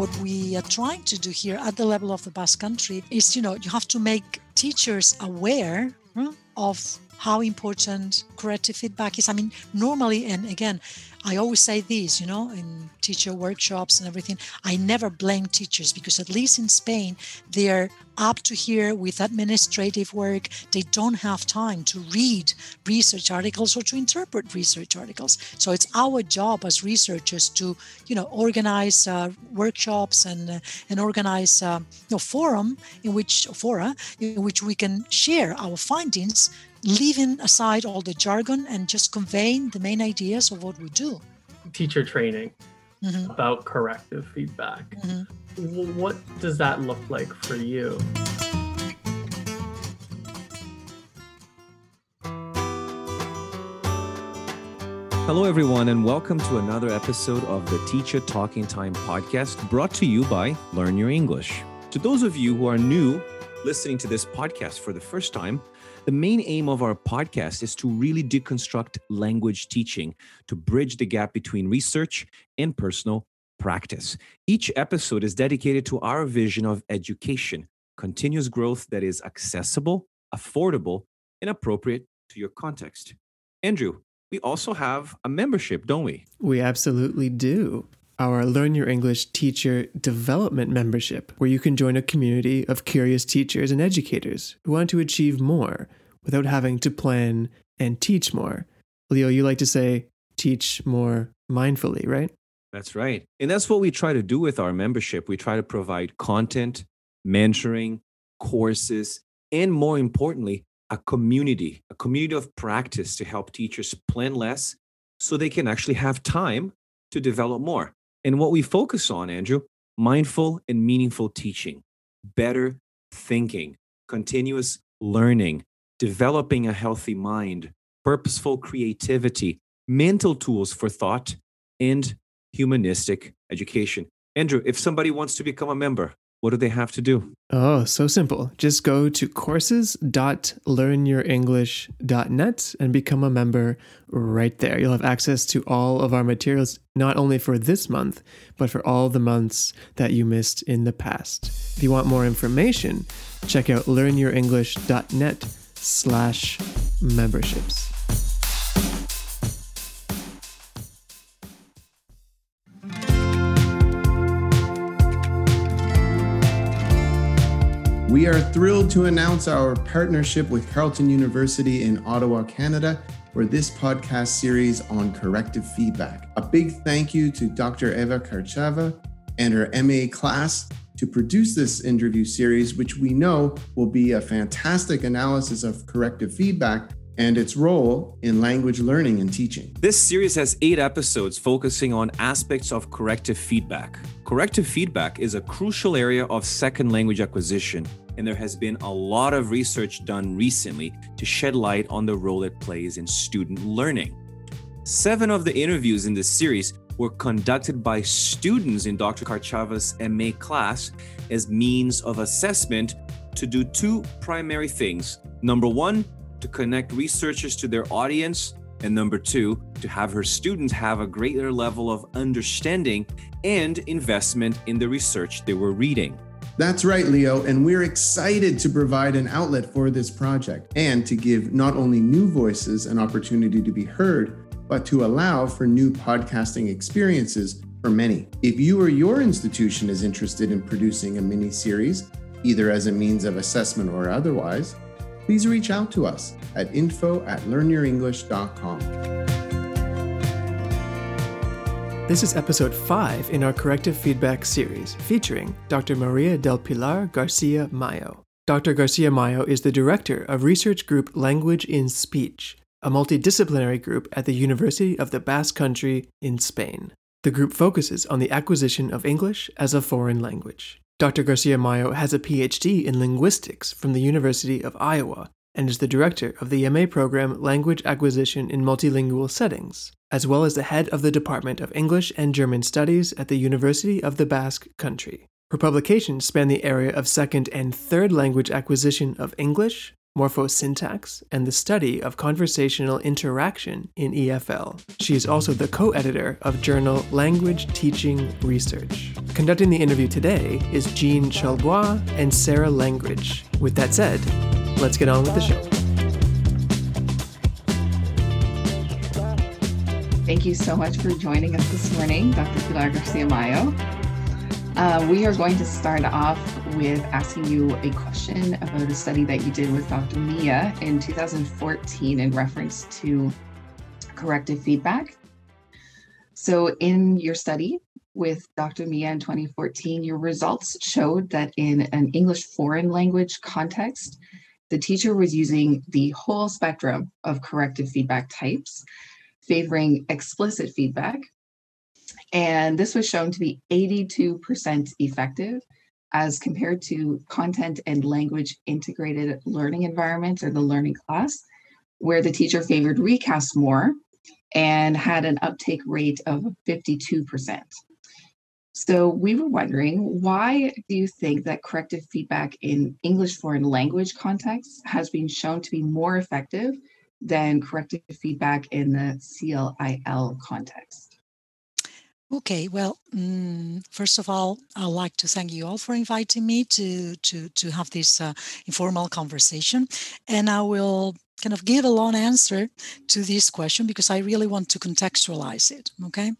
What we are trying to do here at the level of the Basque Country is, you know, you have to make teachers aware of how important corrective feedback is. I mean, normally, and again, I always say this, you know, in teacher workshops and everything, I never blame teachers because at least in Spain, they're up to here with administrative work. They don't have time to read research articles or to interpret research articles. So it's our job as researchers to, you know, organize uh, workshops and uh, and organize uh, you know, forum in which fora in which we can share our findings leaving aside all the jargon and just conveying the main ideas of what we do. Teacher training mm-hmm. about corrective feedback. Mm-hmm. What does that look like for you? Hello, everyone, and welcome to another episode of the Teacher Talking Time podcast brought to you by Learn Your English. To those of you who are new listening to this podcast for the first time, the main aim of our podcast is to really deconstruct language teaching to bridge the gap between research and personal practice. Each episode is dedicated to our vision of education, continuous growth that is accessible, affordable, and appropriate to your context. Andrew, we also have a membership, don't we? We absolutely do our Learn Your English Teacher Development membership, where you can join a community of curious teachers and educators who want to achieve more without having to plan and teach more. Leo, you like to say teach more mindfully, right? That's right. And that's what we try to do with our membership. We try to provide content, mentoring, courses, and more importantly, a community, a community of practice to help teachers plan less so they can actually have time to develop more. And what we focus on, Andrew, mindful and meaningful teaching, better thinking, continuous learning, developing a healthy mind, purposeful creativity, mental tools for thought, and humanistic education. Andrew, if somebody wants to become a member, what do they have to do? Oh, so simple. Just go to courses.learnyourenglish.net and become a member right there. You'll have access to all of our materials, not only for this month, but for all the months that you missed in the past. If you want more information, check out learnyourenglish.net slash memberships. We are thrilled to announce our partnership with Carleton University in Ottawa, Canada, for this podcast series on corrective feedback. A big thank you to Dr. Eva Kartchava and her MA class to produce this interview series, which we know will be a fantastic analysis of corrective feedback and its role in language learning and teaching. This series has eight episodes focusing on aspects of corrective feedback. Corrective feedback is a crucial area of second language acquisition, and there has been a lot of research done recently to shed light on the role it plays in student learning. Seven of the interviews in this series were conducted by students in Dr. Kartchava's MA class as means of assessment to do two primary things. Number one, to connect researchers to their audience, and number two, to have her students have a greater level of understanding and investment in the research they were reading. That's right, Leo, and we're excited to provide an outlet for this project and to give not only new voices an opportunity to be heard, but to allow for new podcasting experiences for many. If you or your institution is interested in producing a mini series, either as a means of assessment or otherwise, please reach out to us at info at learnyourenglish.com. This is episode 5 in our corrective feedback series featuring Dr. Maria del Pilar Garcia Mayo. Dr. Garcia Mayo is the director of research group Language in Speech, a multidisciplinary group at the University of the Basque Country in Spain. The group focuses on the acquisition of English as a foreign language. Dr. Garcia Mayo has a PhD in linguistics from the University of Iowa and is the director of the MA program Language Acquisition in Multilingual Settings, as well as the head of the Department of English and German Studies at the University of the Basque Country. Her publications span the area of second and third language acquisition of English, morphosyntax, and the study of conversational interaction in EFL. She is also the co editor of journal Language Teaching Research. Conducting the interview today is Jean Chalbois and Sarah Langridge. With that said, let's get on with the show. Thank you so much for joining us this morning, Dr. Pilar Garcia Mayo. Uh, we are going to start off with asking you a question about a study that you did with Dr. Milla in 2014 in reference to corrective feedback. So, in your study with Dr. Milla in 2014, your results showed that in an English foreign language context, the teacher was using the whole spectrum of corrective feedback types, favoring explicit feedback. And this was shown to be 82% effective as compared to content and language integrated learning environments or the learning class, where the teacher favored recast more and had an uptake rate of 52%. So we were wondering why do you think that corrective feedback in English foreign language contexts has been shown to be more effective than corrective feedback in the CLIL context? Okay, well, um, first of all, I'd like to thank you all for inviting me to to to have this uh, informal conversation, and I will kind of give a long answer to this question because I really want to contextualize it. Okay,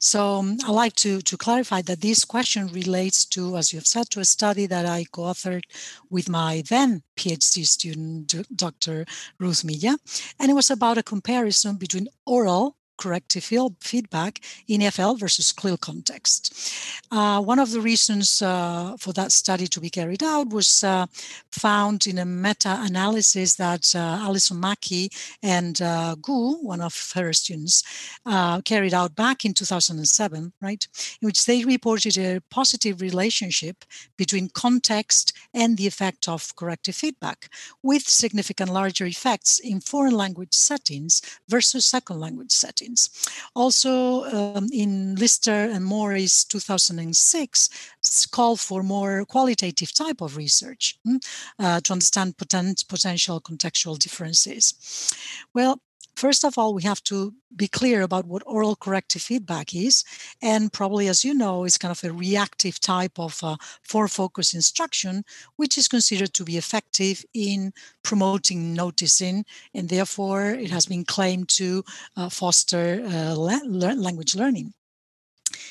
so um, I like to to clarify that this question relates to, as you have said, to a study that I co-authored with my then PhD student, Dr. Ruth Milla, and it was about a comparison between oral corrective feedback in EFL versus CLIL context. Uh, one of the reasons uh, for that study to be carried out was uh, found in a meta-analysis that uh, Alison Mackey and uh, Goo, one of her students, uh, carried out back in 2007, right, in which they reported a positive relationship between context and the effect of corrective feedback, with significant larger effects in foreign language settings versus second language settings. Also, um, in Lyster and Mori 2006, call for more qualitative type of research hmm, uh, to understand potent, potential contextual differences. Well, First of all, we have to be clear about what oral corrective feedback is. And probably, as you know, it's kind of a reactive type of uh, focus instruction, which is considered to be effective in promoting noticing. And therefore, it has been claimed to uh, foster uh, la- language learning.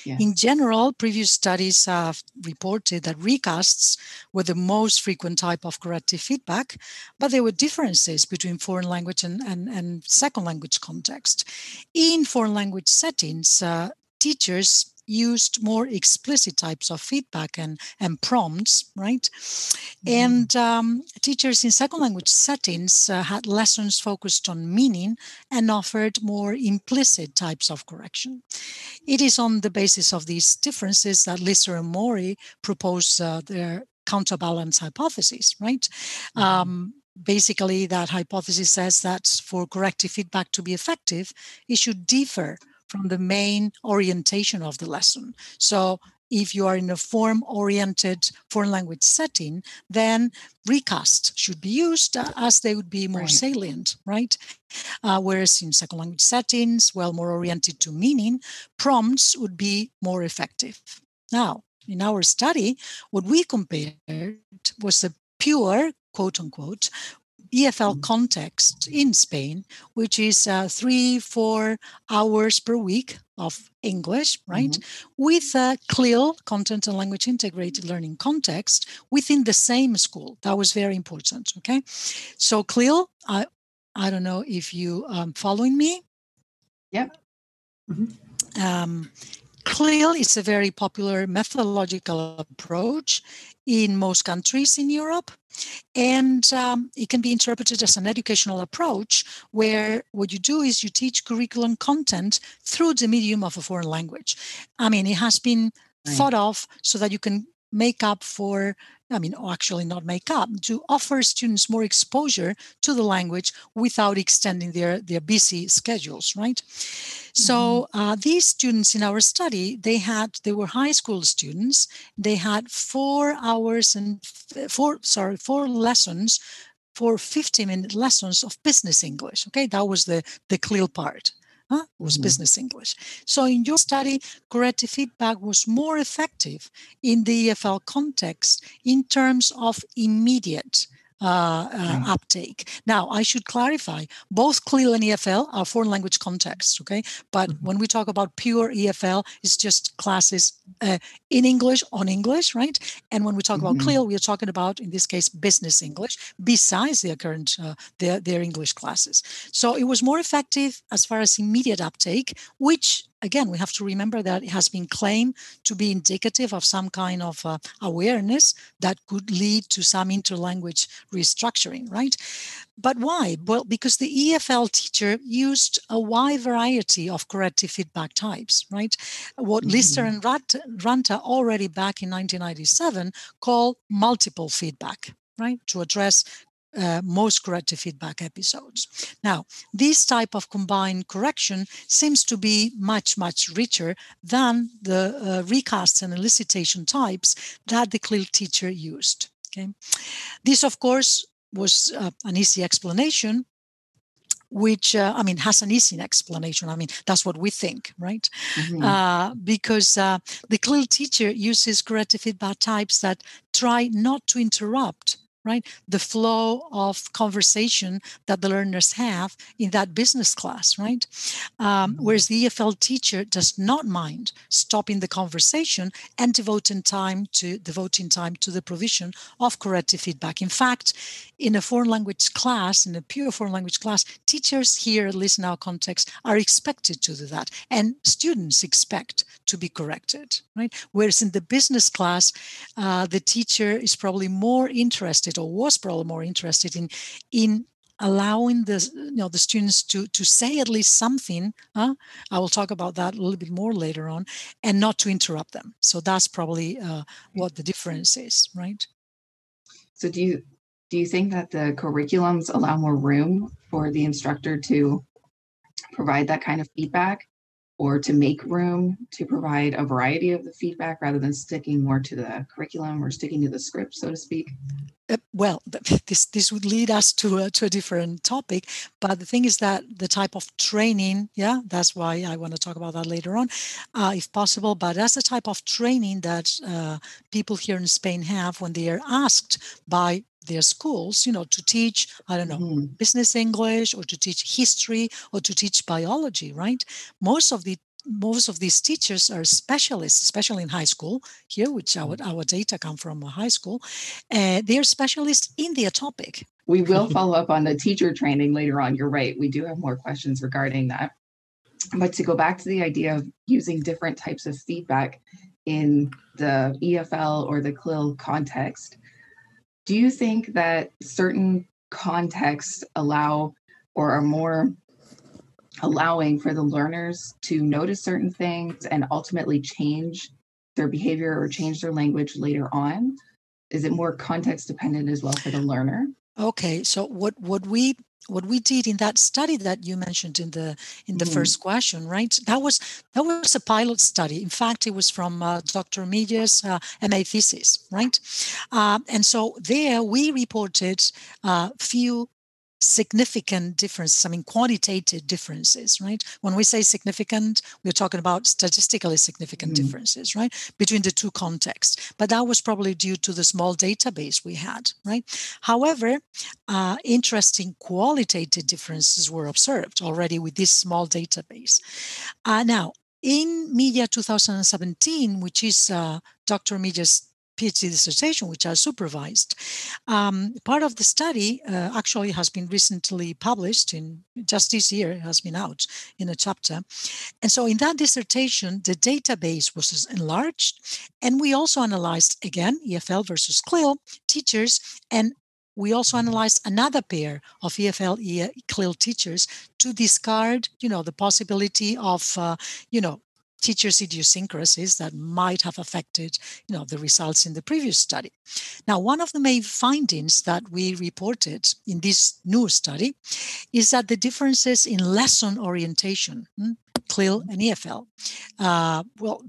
Yes. In general, previous studies have reported that recasts were the most frequent type of corrective feedback, but there were differences between foreign language and, and, and second language context. In foreign language settings, uh, teachers used more explicit types of feedback and, and prompts, right? Mm-hmm. And um, teachers in second language settings uh, had lessons focused on meaning and offered more implicit types of correction. It is on the basis of these differences that Lyster and Mori propose uh, their counterbalance hypothesis, right? Mm-hmm. Um, basically, that hypothesis says that for corrective feedback to be effective, it should differ from the main orientation of the lesson. So if you are in a form oriented foreign language setting, then recast should be used as they would be more right. salient, right? Uh, whereas in second language settings, well, more oriented to meaning, prompts would be more effective. Now, in our study, what we compared was a pure quote unquote EFL mm-hmm. context in Spain, which is uh, three, four hours per week of English, right? Mm-hmm. With a CLIL, content and language integrated learning context, within the same school. That was very important. Okay. So, CLIL, I, I don't know if you um following me. Yep. Mm-hmm. Um, CLIL is a very popular methodological approach in most countries in Europe. And um, it can be interpreted as an educational approach where what you do is you teach curriculum content through the medium of a foreign language. I mean, it has been right. thought of so that you can make up for I mean, actually not make up, to offer students more exposure to the language without extending their, their busy schedules, right? Mm-hmm. So uh, these students in our study, they had, they were high school students. They had four hours and four, sorry, four lessons for 50 minute lessons of business English. Okay, that was the, the CLIL part huh, was mm-hmm. business English. So in your study, corrective feedback was more effective in the EFL context in terms of immediate uh, uh, uptake. Now, I should clarify both CLIL and EFL are foreign language contexts, okay? But mm-hmm. when we talk about pure EFL, it's just classes uh, in English on English, right? And when we talk mm-hmm. about CLIL, we are talking about, in this case, business English besides their current uh, their their English classes. So it was more effective as far as immediate uptake, which again, we have to remember that it has been claimed to be indicative of some kind of uh, awareness that could lead to some interlanguage restructuring, right? But why? Well, because the EFL teacher used a wide variety of corrective feedback types, right? What mm-hmm. Lyster and Ranta already back in 1997 call multiple feedback, right? To address uh, most corrective feedback episodes. Now, this type of combined correction seems to be much, much richer than the uh, recasts and elicitation types that the CLIL teacher used. Okay, this, of course, was uh, an easy explanation which uh, I mean has an easy explanation. I mean that's what we think, right? Mm-hmm. Uh, because uh, the CLIL teacher uses corrective feedback types that try not to interrupt right? The flow of conversation that the learners have in that business class, right? Um, mm-hmm. whereas the EFL teacher does not mind stopping the conversation and devoting time to devoting time to the provision of corrective feedback. In fact, in a foreign language class, in a pure foreign language class, teachers here, at least in our context, are expected to do that, and students expect to be corrected, right? Whereas in the business class, uh, the teacher is probably more interested, or was probably more interested in in allowing the you know the students to to say at least something huh? i will talk about that a little bit more later on and not to interrupt them. So that's probably uh, what the difference is right? So do you do you think that the curriculums allow more room for the instructor to provide that kind of feedback or to make room to provide a variety of the feedback rather than sticking more to the curriculum or sticking to the script so to speak. Uh, well this this would lead us to a, to a different topic but the thing is that the type of training yeah that's why i want to talk about that later on uh, if possible but that's the type of training that uh, people here in spain have when they are asked by their schools, you know, to teach, I don't know, mm-hmm. business English or to teach history or to teach biology, right? Most of the most of these teachers are specialists, especially in high school here, which our, mm-hmm. our data come from a high school. Uh, they're specialists in their topic. We will follow up on the teacher training later on. You're right. We do have more questions regarding that. But to go back to the idea of using different types of feedback in the EFL or the CLIL context, do you think that certain contexts allow or are more allowing for the learners to notice certain things and ultimately change their behavior or change their language later on? Is it more context dependent as well for the learner? Okay, so what what we what we did in that study that you mentioned in the in the mm-hmm. first question right? That was that was a pilot study. In fact it was from uh, dr Milla's uh, ma thesis right? Uh, and so there we reported a uh, few significant differences, I mean, quantitative differences, right? When we say significant, we're talking about statistically significant mm differences, right? Between the two contexts. But that was probably due to the small database we had, right? However, uh, interesting qualitative differences were observed already with this small database. Uh, now, in Milla 2017, which is uh, Dr. Milla's PhD dissertation, which I supervised. Um, part of the study uh, actually has been recently published in just this year, it has been out in a chapter. And so in that dissertation, the database was enlarged. And we also analyzed, again, EFL versus CLIL teachers and we also analyzed another pair of EFL CLIL teachers to discard, you know, the possibility of, uh, you know, teachers' idiosyncrasies that might have affected you know, the results in the previous study. Now, one of the main findings that we reported in this new study is that the differences in lesson orientation, hmm, CLIL and EFL, uh, well,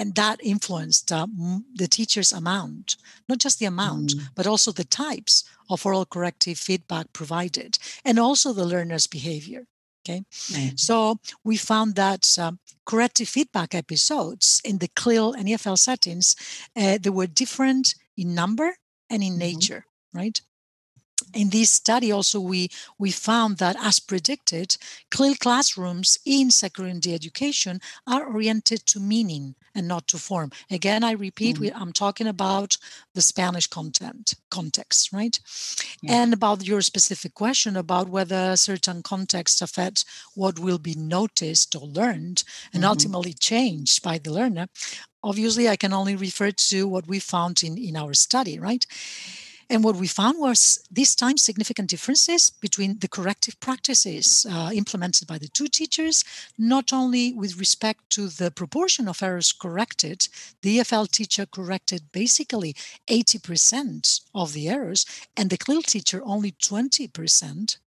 and that influenced uh, the teacher's amount, not just the amount, mm. but also the types of oral corrective feedback provided, and also the learner's behavior. Okay, mm. so we found that um, corrective feedback episodes in the CLIL and EFL settings, uh, they were different in number and in mm-hmm. nature, right? in this study also we we found that as predicted CLIL classrooms in secondary education are oriented to meaning and not to form again i repeat mm-hmm. we, i'm talking about the spanish content context right yeah. and about your specific question about whether certain contexts affect what will be noticed or learned and mm-hmm. ultimately changed by the learner obviously i can only refer to what we found in in our study right and what we found was this time significant differences between the corrective practices uh, implemented by the two teachers, not only with respect to the proportion of errors corrected, the EFL teacher corrected basically 80% of the errors, and the CLIL teacher only 20% hmm,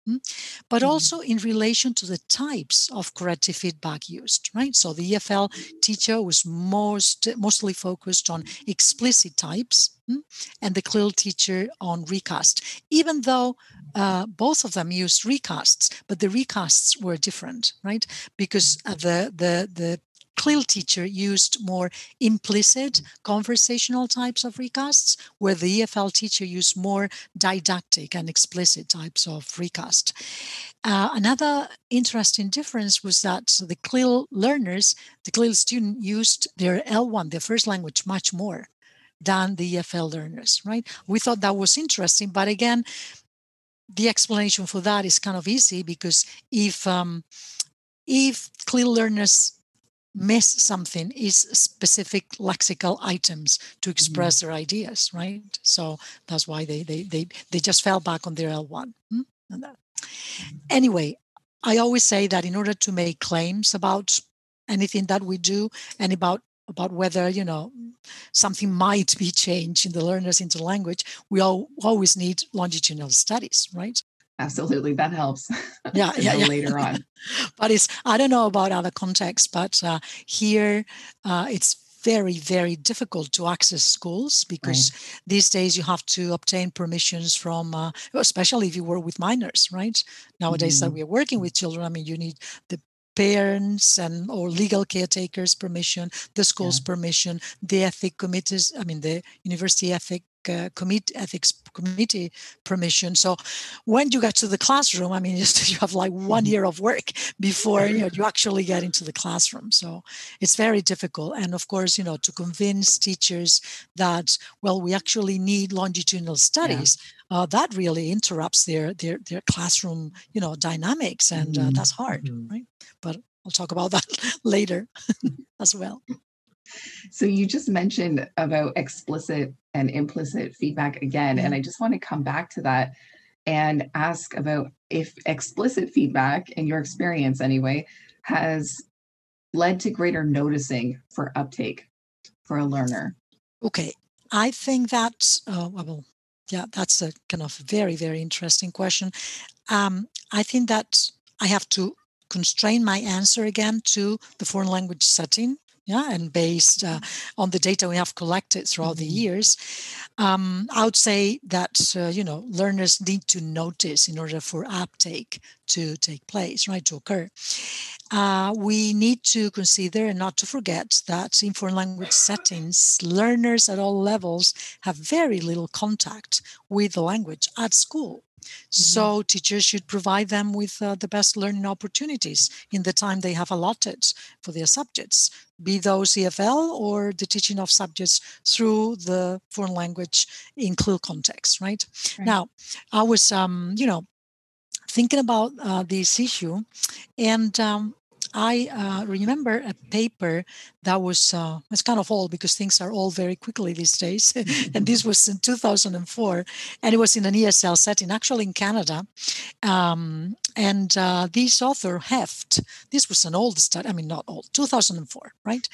but mm-hmm. also in relation to the types of corrective feedback used right so the efl teacher was most mostly focused on explicit types Hmm? and the CLIL teacher on recast, even though uh, both of them used recasts, but the recasts were different, right? Because uh, the the the CLIL teacher used more implicit conversational types of recasts, where the EFL teacher used more didactic and explicit types of recast. Uh, another interesting difference was that the CLIL learners, the CLIL student used their L1, their first language, much more than the EFL learners, right? We thought that was interesting, but again, the explanation for that is kind of easy because if um, if CLIL learners miss something is specific lexical items to express mm-hmm. their ideas right so that's why they they they, they just fell back on their l1 hmm? anyway i always say that in order to make claims about anything that we do and about about whether you know something might be changed in the learner's interlanguage we all always need longitudinal studies right absolutely that helps yeah yeah, yeah. later on but it's i don't know about other contexts but uh, here uh, it's very very difficult to access schools because right. these days you have to obtain permissions from uh, especially if you work with minors right nowadays mm-hmm. that we're working with children i mean you need the parents and or legal caretakers permission the school's yeah. permission the ethic committees i mean the university ethic uh, committee ethics committee permission so when you get to the classroom i mean you have like one mm-hmm. year of work before you know you actually get into the classroom so it's very difficult and of course you know to convince teachers that well we actually need longitudinal studies yeah. uh, that really interrupts their their their classroom you know dynamics and uh, that's hard mm-hmm. right but I'll talk about that later as well. So you just mentioned about explicit and implicit feedback again, mm-hmm. and I just want to come back to that and ask about if explicit feedback, in your experience anyway, has led to greater noticing for uptake for a learner. Okay, I think that uh, well, yeah, that's a kind of very very interesting question. Um, I think that I have to constrain my answer again to the foreign language setting yeah, and based uh, on the data we have collected throughout mm-hmm. the years, um, I would say that uh, you know learners need to notice in order for uptake to take place, right, to occur. Uh, we need to consider and not to forget that in foreign language settings, learners at all levels have very little contact with the language at school So teachers should provide them with uh, the best learning opportunities in the time they have allotted for their subjects, be those EFL or the teaching of subjects through the foreign language in CLIL context, right? right. Now, I was, um, you know, thinking about uh, this issue, and um, I uh, remember a paper that was uh, it's kind of old because things are all very quickly these days, and this was in 2004, and it was in an ESL setting, actually in Canada, um, and uh, this author Heft, this was an old study, I mean not old, 2004, right,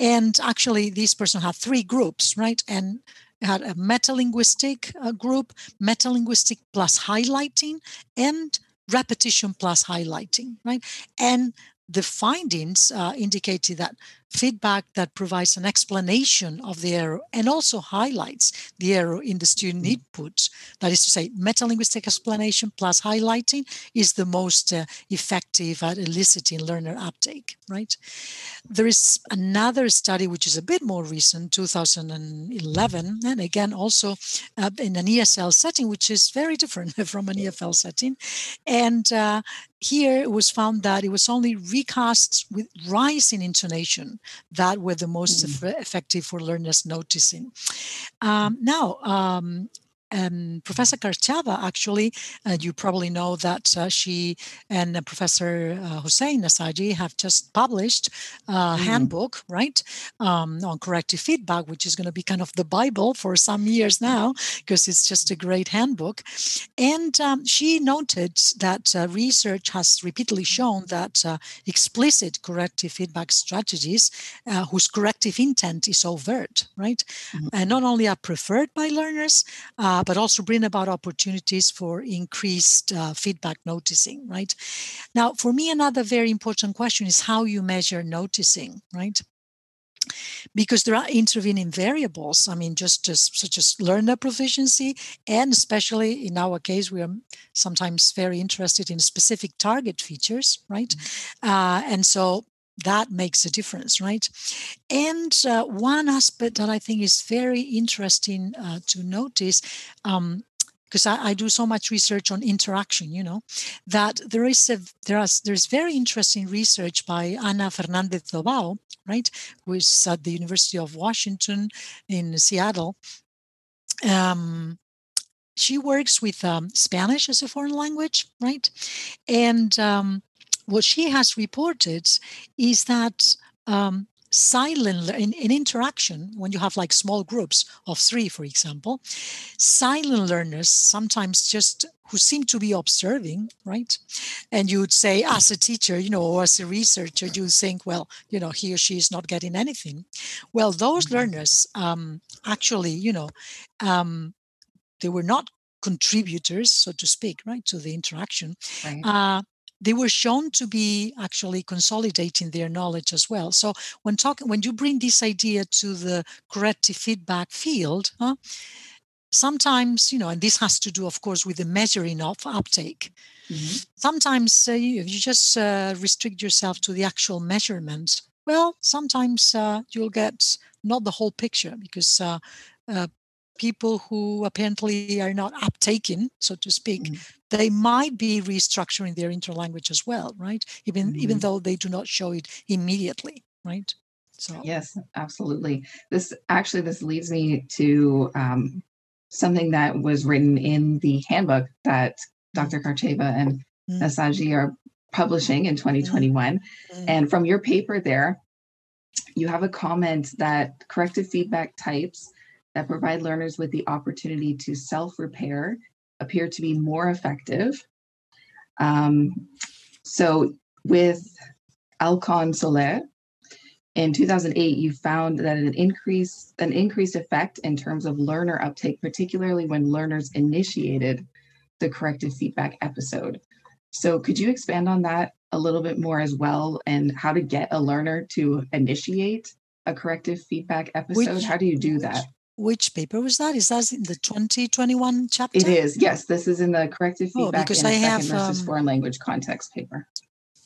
and actually this person had three groups, right, and had a metalinguistic uh, group, metalinguistic plus highlighting, and repetition plus highlighting, right? And the findings uh, indicated that feedback that provides an explanation of the error and also highlights the error in the student mm-hmm. input. That is to say, metalinguistic explanation plus highlighting is the most uh, effective at eliciting learner uptake, right? There is another study which is a bit more recent, 2011, and again also uh, in an ESL setting, which is very different from an EFL setting. And uh, here it was found that it was only recasts with rising intonation that were the most mm. effective for learners noticing. Um, now, um, um, Professor Kartchava, actually, uh, you probably know that uh, she and uh, Professor uh, Hossein Nassaji have just published a mm. handbook, right, um, on corrective feedback, which is going to be kind of the Bible for some years now, because it's just a great handbook. And um, she noted that uh, research has repeatedly shown that uh, explicit corrective feedback strategies, whose corrective intent is overt, right, mm-hmm. and not only are preferred by learners, uh, but also bring about opportunities for increased uh, feedback noticing, right? Now, for me, another very important question is how you measure noticing, right? because there are intervening variables i mean just, just such as learner proficiency and especially in our case we are sometimes very interested in specific target features right mm-hmm. uh, and so that makes a difference, right? And uh, one aspect that I think is very interesting uh, to notice. Um, because I, I, do so much research on interaction, you know, that there is a there is there's very interesting research by Ana Fernandez Dobao, right, who is at the University of Washington in Seattle. Um, she works with um, Spanish as a foreign language, right, and um, what she has reported is that um, silent in, in, interaction when you have like small groups of three for example silent learners sometimes just who seem to be observing right and you would say as a teacher you know or as a researcher you think well you know he or she is not getting anything well those mm-hmm. learners um, actually you know um, they were not contributors so to speak right to the interaction right. uh, they were shown to be actually consolidating their knowledge as well. So when talking, when you bring this idea to the corrective feedback field, huh, sometimes you know, and this has to do, of course, with the measuring of uptake. Mm-hmm. Sometimes uh, you, you, just uh, restrict yourself to the actual measurement. Well, sometimes uh, you'll get not the whole picture because uh, uh, people who apparently are not uptaken, so to speak, mm they might be restructuring their interlanguage as well, right? Even mm even though they do not show it immediately, right? So yes, absolutely. This actually this leads me to um, something that was written in the handbook that Dr. Kartchava and mm Nassaji are publishing in 2021. mm And from your paper there, you have a comment that corrective feedback types that provide learners with the opportunity to self repair appear to be more effective. Um, so, with Alcon Soler, in 2008, you found that an increase an increased effect in terms of learner uptake, particularly when learners initiated the corrective feedback episode. So, could you expand on that a little bit more as well, and how to get a learner to initiate a corrective feedback episode? Which, how do you do that? Which paper was that? Is that in the 2021 chapter? It is. Yes, this is in the corrective oh, feedback oh, because in I have, versus um, foreign language context paper.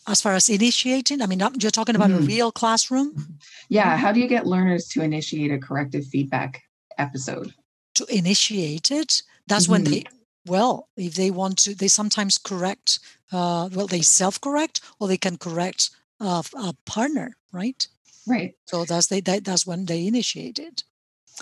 As far as initiating, I mean, you're talking about mm-hmm. a real classroom. Yeah. How do you get learners to initiate a corrective feedback episode? To initiate it, that's mm-hmm. when they well, if they want to, they sometimes correct. Uh, well, they self-correct, or they can correct uh, a partner, right? Right. So that's they that, that's when they initiate it.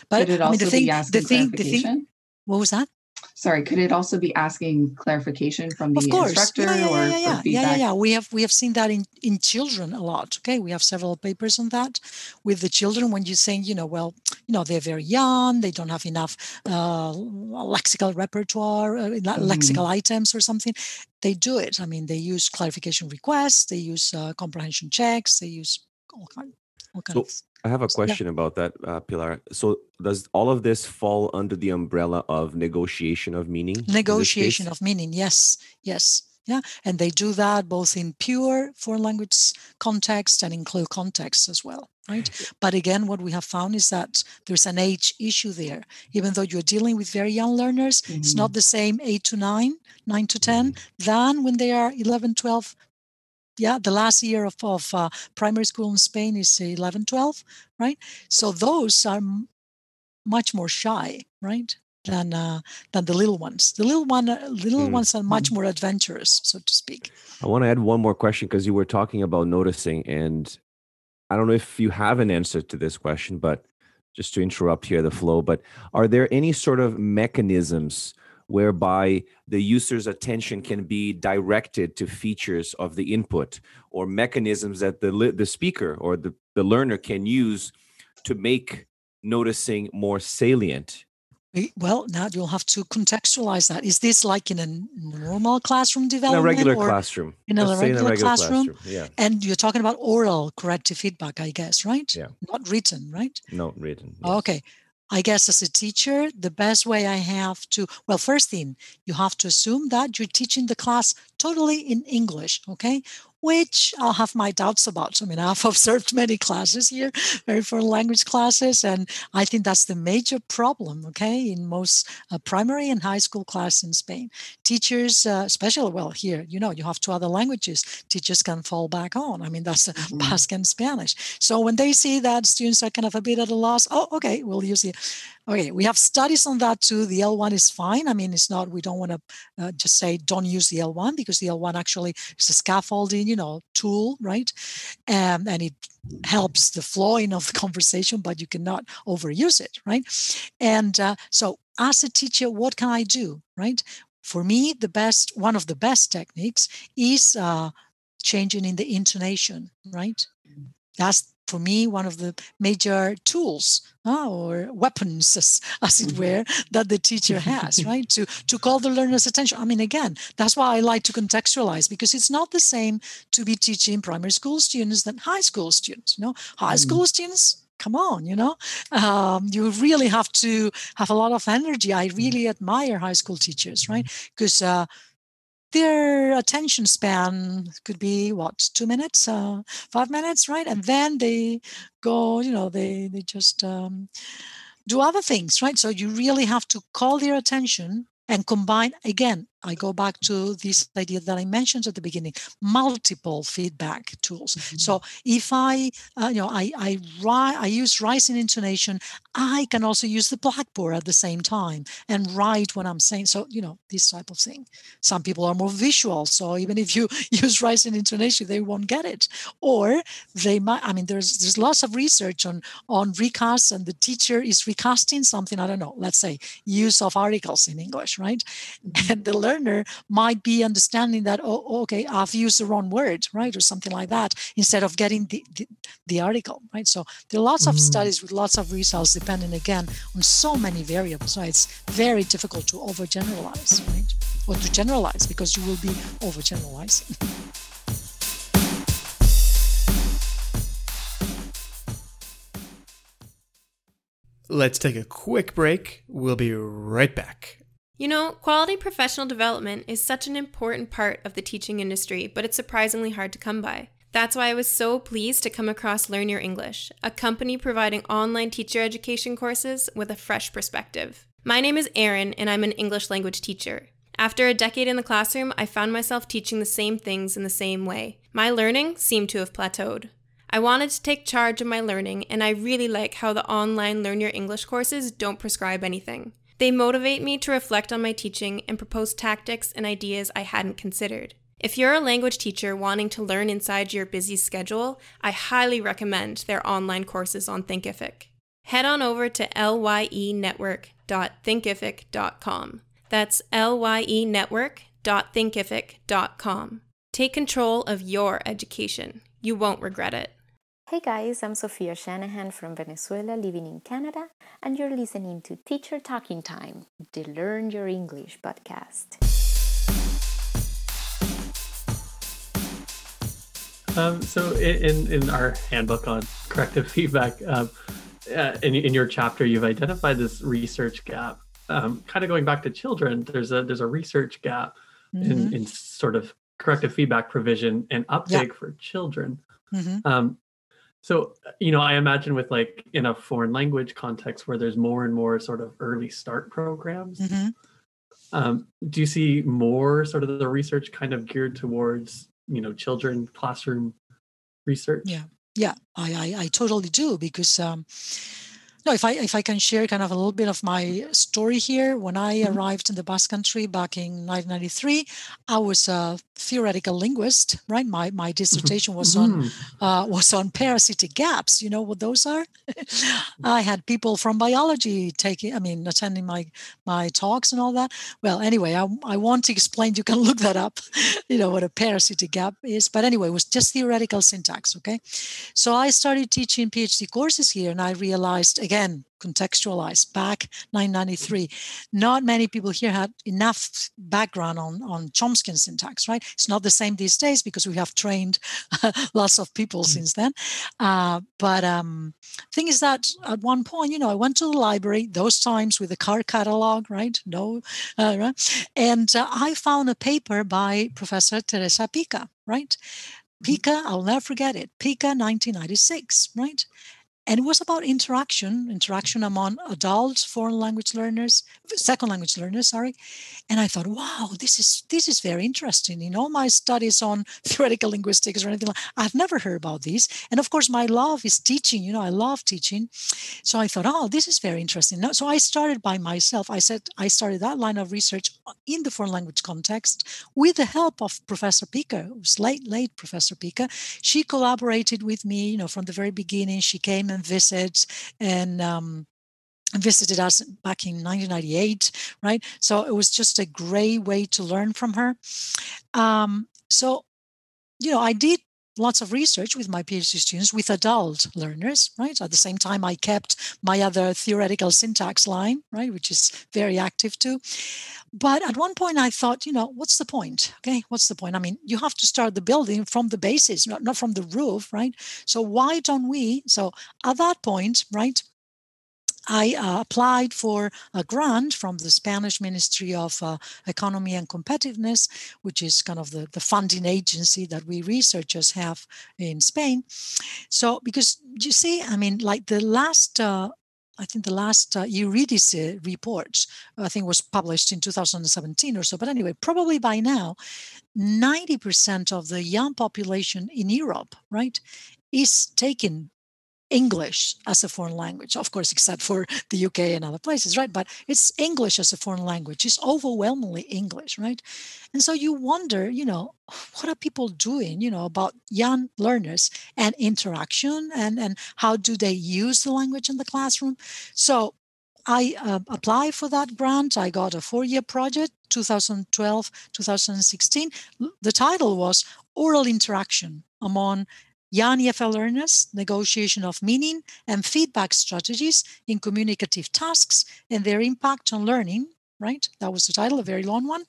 But Could it also I mean, the thing, be asking the thing, the thing, what was that? sorry could it also be asking clarification from the of course. instructor yeah, yeah, or yeah, yeah. feedback? yeah, yeah, yeah. We have we have seen that in in children a lot. Okay, we have several papers on that with the children when you're saying, you know, well, you know, they're very young, they don't have enough uh, lexical repertoire, uh, mm-hmm. lexical items or something. They do it. I mean, they use clarification requests, they use uh, comprehension checks, they use all kind, all kind so, of I have a question yeah. about that, uh, Pilar. So, does all of this fall under the umbrella of negotiation of meaning? Negotiation of meaning, yes, yes, yeah, and they do that both in pure foreign language context and in CLIL context as well, right? But again, what we have found is that there's an age issue there. Even though you're dealing with very young learners, mm-hmm. it's not the same eight to nine, nine to 10 mm-hmm. than when they are 11, 12, yeah the last year of, of uh, primary school in spain is 11 12 right? So those are m- much more shy right than uh, than the little ones. The little one uh, little mm. ones are much more adventurous so to speak. I want to add one more question because you were talking about noticing and i don't know if you have an answer to this question but just to interrupt here the flow but are there any sort of mechanisms whereby the user's attention can be directed to features of the input or mechanisms that the, the speaker or the, the learner can use to make noticing more salient well, now you'll have to contextualize that. Is this like in a normal classroom development? In a regular classroom. In a, regular, in a regular, classroom? classroom? Yeah. And you're talking about oral corrective feedback, I guess, right? Yeah. Not written, right? Not written. Yes. Okay. I guess as a teacher, the best way I have to, well, first thing, you have to assume that you're teaching the class totally in English, okay? Which I'll have my doubts about. I mean, I've observed many classes here, very foreign language classes, and I think that's the major problem, okay, in most uh, primary and high school class in Spain. Teachers, uh, especially, well, here, you know, you have two other languages, teachers can fall back on. I mean, that's uh, mm-hmm. Basque and Spanish. So when they see that students are kind of a bit at a loss, oh, okay, we'll use the Okay, we have studies on that too. The L1 is fine. I mean, it's not, we don't want to uh, just say don't use the L1 because the L1 actually is a scaffolding, you know, tool, right? Um, and it helps the flowing of the conversation, but you cannot overuse it, right? And uh, so, as a teacher, what can I do, right? For me, the best, one of the best techniques is uh, changing in the intonation, right? That's for me one of the major tools uh, or weapons as, as, it mm-hmm. were that the teacher has right to to call the learner's attention i mean again that's why i like to contextualize because it's not the same to be teaching primary school students than high school students you know high mm. school students come on you know um, you really have to have a lot of energy i mm. really admire high school teachers right because mm. uh, their attention span could be what two minutes uh, five minutes right? And then they go you know they they just um, do other things right? So you really have to call their attention and combine again I go back to this idea that I mentioned at the beginning: multiple feedback tools. Mm-hmm. So if I, uh, you know, I I, ri- I use rising intonation, I can also use the blackboard at the same time and write what I'm saying. So you know, this type of thing. Some people are more visual, so even if you use rising intonation, they won't get it, or they might. I mean, there's there's lots of research on on recasts, and the teacher is recasting something. I don't know. Let's say use of articles in English, right? Mm-hmm. And the learner might be understanding that oh okay i've used the wrong word right or something like that instead of getting the, the, the article right so there are lots mm. of studies with lots of results depending again on so many variables right it's very difficult to overgeneralize right or to generalize because you will be overgeneralizing Let's take a quick break. We'll be right back. You know, quality professional development is such an important part of the teaching industry, but it's surprisingly hard to come by. That's why I was so pleased to come across Learn Your English, a company providing online teacher education courses with a fresh perspective. My name is Erin, and I'm an English language teacher. After a decade in the classroom, I found myself teaching the same things in the same way. My learning seemed to have plateaued. I wanted to take charge of my learning, and I really like how the online Learn Your English courses don't prescribe anything. They motivate me to reflect on my teaching and propose tactics and ideas I hadn't considered. If you're a language teacher wanting to learn inside your busy schedule, I highly recommend their online courses on Thinkific. Head on over to lyenetwork.thinkific.com. That's lyenetwork.thinkific.com. Take control of your education. You won't regret it. Hey guys, I'm Sophia Shanahan from Venezuela living in Canada, and you're listening to Teacher Talking Time, the Learn Your English podcast. Um, so, in, in our handbook on corrective feedback, um, uh, in, in your chapter, you've identified this research gap. Um, kind of going back to children, there's a there's a research gap mm-hmm. in, in sort of corrective feedback provision and uptake yeah. for children. Mm-hmm. Um, so, uh, you know, I imagine with like in a foreign language context where there's more and more sort of early start programs, mm-hmm. um, do you see more sort of the research kind of geared towards, you know, children classroom research? Yeah, yeah, I, I, I totally do because um, no, if I if I can share kind of a little bit of my story here, when I mm-hmm. arrived in the Basque Country back in 1993, I was a theoretical linguist. Right, my my mm-hmm. dissertation was on mm-hmm. uh, was on parasitic gaps. You know what those are? I had people from biology taking, I mean, attending my my talks and all that. Well, anyway, I I want to explain. You can look that up. You know what a parasitic gap is. But anyway, it was just theoretical syntax. Okay, so I started teaching PhD courses here, and I realized again contextualized back 993 not many people here had enough background on on chomsky syntax right it's not the same these days because we have trained lots of people mm-hmm. since then uh, but um thing is that at one point you know i went to the library those times with the car catalog right no uh, right? and uh, i found a paper by professor teresa pica right mm-hmm. Pica, I'll never forget it. Pica 1996, right? And it was about interaction interaction among adult foreign language learners second language learners sorry. And i thought wow this is this is very interesting. In all my studies on theoretical linguistics or anything like i've never heard about this. And of course my love is teaching you know i love teaching. So i thought oh this is very interesting. So i started by myself. I said i started that line of research in the foreign language context with the help of professor pica who's late late professor pica she collaborated with me you know from the very beginning. She came and visits and um, visited us back in 1998 right? So it was just a great way to learn from her. Um, so you know i did lots of research with my phd students with adult learners right at the same time i kept my other theoretical syntax line right which is very active too but at one point, I thought, you know, what's the point? Okay, what's the point? I mean, you have to start the building from the basis, not, not from the roof, right? So why don't we? So at that point, right, I uh, applied for a grant from the Spanish Ministry of uh, Economy and Competitiveness, which is kind of the, the funding agency that we researchers have in Spain. So, because you see, I mean, like the last uh, I think the last uh, Eurydice report, I think, was published in 2017 or so. But anyway, probably by now, 90% of the young population in Europe, right, is taking English as a foreign language, of course, except for the UK and other places, right? But it's English as a foreign language. It's overwhelmingly English, right? And so you wonder, you know, what are people doing, you know, about young learners and interaction and, and how do they use the language in the classroom? So I uh, applied for that grant. I got a four year project, 2012 2016. The title was Oral Interaction Among Young EFL learners, negotiation of meaning and feedback strategies in communicative tasks and their impact on learning. Right, that was the title, a very long one.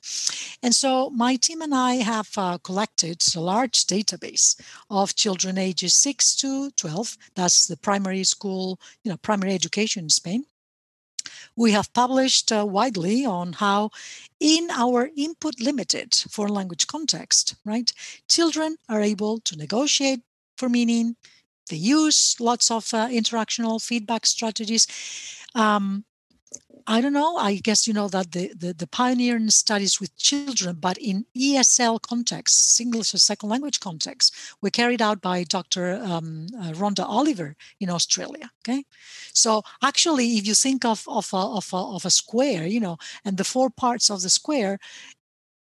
And so my team and I have uh, collected a large database of children ages 6 to 12. That's the primary school, you know, primary education in Spain. We have published uh, widely on how, in our input limited foreign language context, right, children are able to negotiate for meaning. They use lots of uh, interactional feedback strategies. Um, I don't know. I guess you know that the, the, the pioneering studies with children, but in ESL context, English as second language context, were carried out by Dr. Um, uh, Rhonda Oliver in Australia. Okay, so actually, if you think of of a, of a, of a square, you know, and the four parts of the square,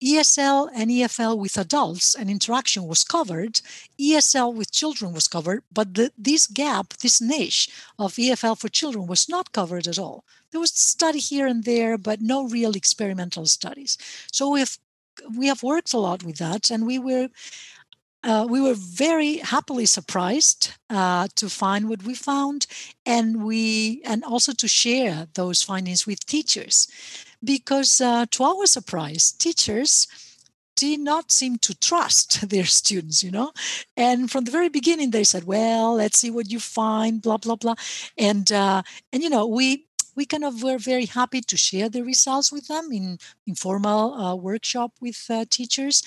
ESL and EFL with adults and interaction was covered. ESL with children was covered, but the, this gap, this niche of EFL for children was not covered at all. There was study here and there, but no real experimental studies. So we have we have worked a lot with that, and we were uh, we were very happily surprised uh, to find what we found, and we and also to share those findings with teachers because uh, to our surprise, teachers did not seem to trust their students, you know. And from the very beginning, they said, "Well, let's see what you find," blah blah blah, and uh, and you know we we kind of were very happy to share the results with them in informal uh, workshop with uh, teachers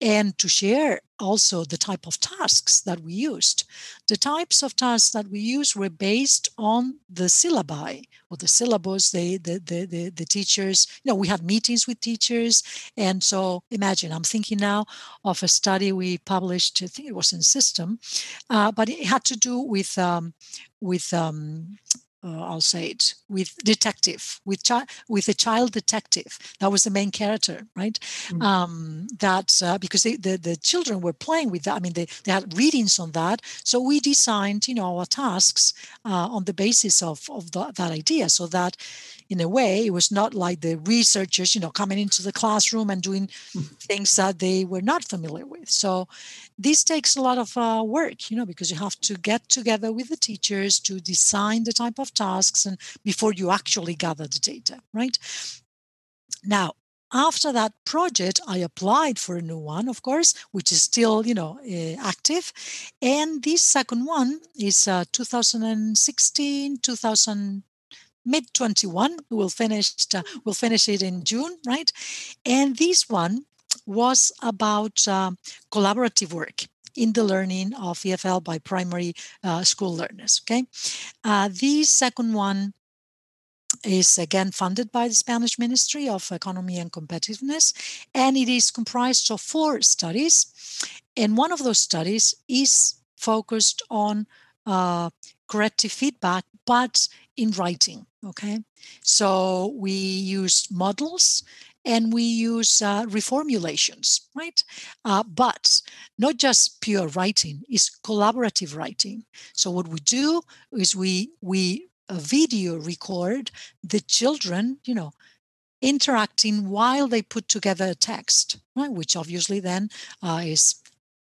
and to share also the type of tasks that we used. The types of tasks that we used were based on the syllabi or the syllabus, the, the, the, the, the teachers, you know, we had meetings with teachers. And so imagine, I'm thinking now of a study we published, I think it was in System, uh, but it had to do with um, with um, uh, I'll say it with detective with chi- with a child detective. That was the main character right? Mm-hmm. um, that uh, because they, the the children were playing with that. I mean they, they had readings on that. So we designed you know our tasks uh, on the basis of of the, that idea so that in a way it was not like the researchers you know coming into the classroom and doing mm-hmm. things that they were not familiar with. So this takes a lot of uh, work you know because you have to get together with the teachers to design the type of tasks and before you actually gather the data right? Now after that project i applied for a new one of course which is still you know uh, active. And this second one is uh, 2016 2000 mid 21 we'll finish uh, we'll finish it in june right? And this one was about uh, collaborative work in the learning of EFL by primary uh, school learners. Okay, uh, the second one is again funded by the Spanish Ministry of Economy and Competitiveness, and it is comprised of four studies. And one of those studies is focused on uh, corrective feedback, but in writing. Okay, so we use models and we use uh, reformulations, right? Uh, but not just pure writing, it's collaborative writing. So what we do is we we uh, video record the children, you know, interacting while they put together a text, right? Which obviously then uh, is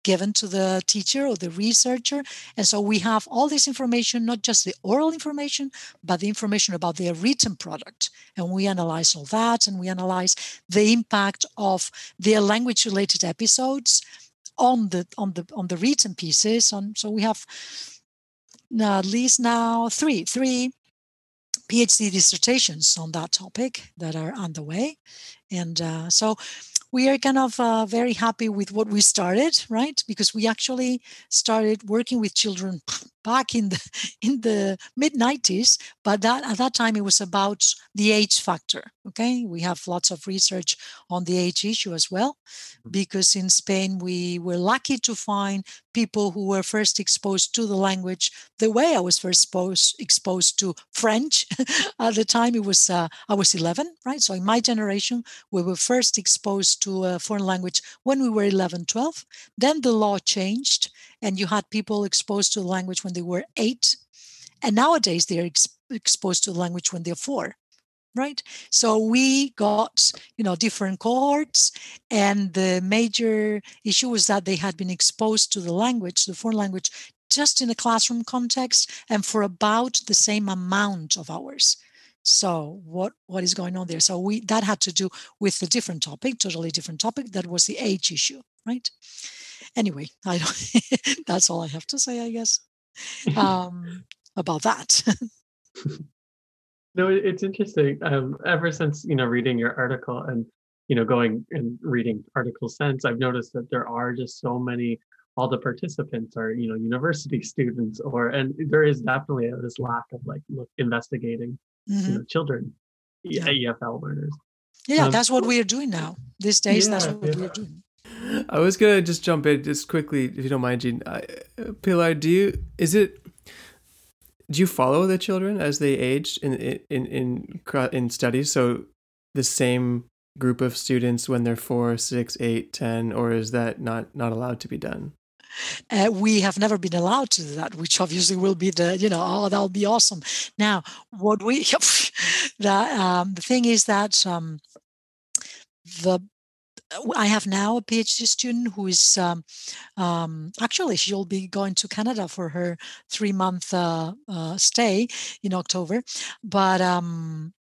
given to the teacher or the researcher. And so we have all this information, not just the oral information, but the information about their written product. And we analyze all that and we analyze the impact of their language related episodes on the on the on the written pieces. On so we have at least now three, three PhD dissertations on that topic that are underway. And uh, so we are kind of uh, very happy with what we started, right? Because we actually started working with children back in the in the mid 90s, but that at that time it was about the age factor. Okay, we have lots of research on the age issue as well, mm-hmm. because in Spain we were lucky to find people who were first exposed to the language the way I was first exposed, exposed to French. At the time, it was uh, I was 11, right? So in my generation, we were first exposed to a foreign language when we were 11, 12. Then the law changed, and you had people exposed to the language when they were eight. And nowadays, they're ex- exposed to the language when they're four right? So we got you know different cohorts and the major issue was that they had been exposed to the language the foreign language just in a classroom context and for about the same amount of hours. So what what is going on there? So we that had to do with a different topic totally different topic that was the age issue right anyway i don't that's all i have to say i guess um about that No, it's interesting. Um, ever since you know reading your article and you know going and reading articles since, I've noticed that there are just so many. All the participants are you know university students, or and there is definitely this lack of like look, investigating mm-hmm. you know, children. yeah. EFL learners. Yeah, um, that's what we are doing now. These days, yeah, that's what yeah. we are doing. I was gonna just jump in just quickly, if you don't mind, Jean. Uh, Pilar, do you is it? Do you follow the children as they age in in in in studies? So the same group of students when they're four, six, eight, ten, or is that not not allowed to be done? Uh, we have never been allowed to do that, which obviously will be the, you know, oh, that'll be awesome. Now, what we, the, um, the thing is that um, the I have now a PhD student who is um, um, actually she'll be going to Canada for her three month uh, uh, stay in October, but um,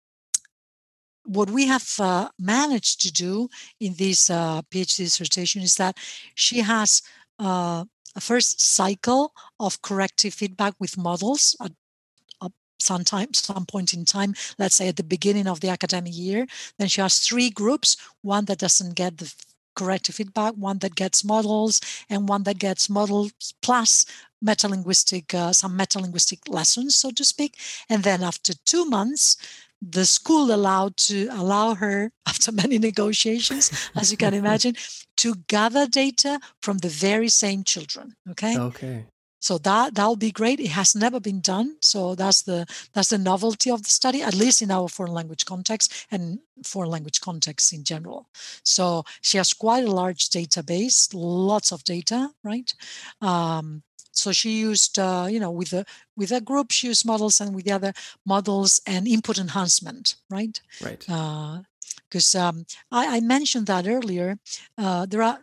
what we have uh, managed to do in this uh, PhD dissertation is that she has uh, a first cycle of corrective feedback with models at, at some time, some point in time, let's say at the beginning of the academic year. Then she has three groups: one that doesn't get the corrective feedback, one that gets models, and one that gets models plus metalinguistic, uh, some metalinguistic lessons, so to speak. And then after two months, the school allowed to allow her after many negotiations as you can imagine to gather data from the very same children okay okay so that that'll be great it has never been done so that's the that's the novelty of the study at least in our foreign language context and foreign language context in general so she has quite a large database lots of data right um, so she used, uh, you know, with a with a group, she used models, and with the other models and input enhancement, right? Right. Because uh, um, I, I, mentioned that earlier. Uh, there are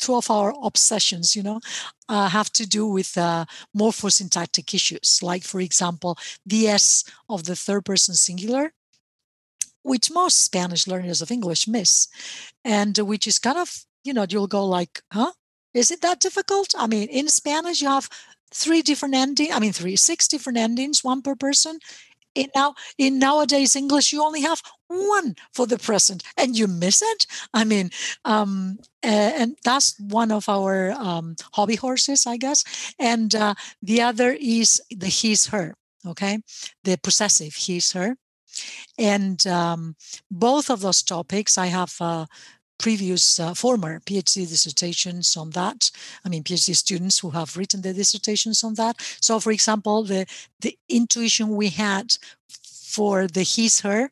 two of our obsessions, you know, uh, have to do with uh, morphosyntactic issues, like, for example, the S of the third person singular, which most Spanish learners of English miss, and which is kind of, you know, you'll go like, huh? Is it that difficult? I mean, in Spanish, you have three different endings. I mean, three, six different endings, one per person. In now, in nowadays English, you only have one for the present, and you miss it. I mean, um, and that's one of our um, hobby horses, I guess. And uh, the other is the he's her. Okay, the possessive he's her. And um, both of those topics, I have uh, previous uh, former PhD dissertations on that. I mean, PhD students who have written their dissertations on that. So, for example, the the intuition we had for the he's her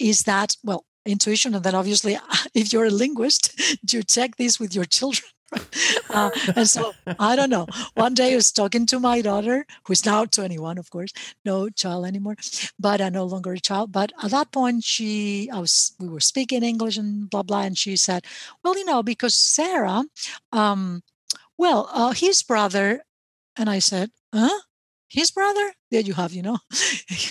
is that well intuition and then obviously if you're a linguist you check this with your children uh, and so I don't know. One day I was talking to my daughter, who's now 21, of course, no child anymore, but uh, no longer a child. But at that point, she, I was, we were speaking English and blah blah, and she said, "Well, you know, because Sarah, um, well, uh, his brother," and I said, "Huh." his brother there you have you know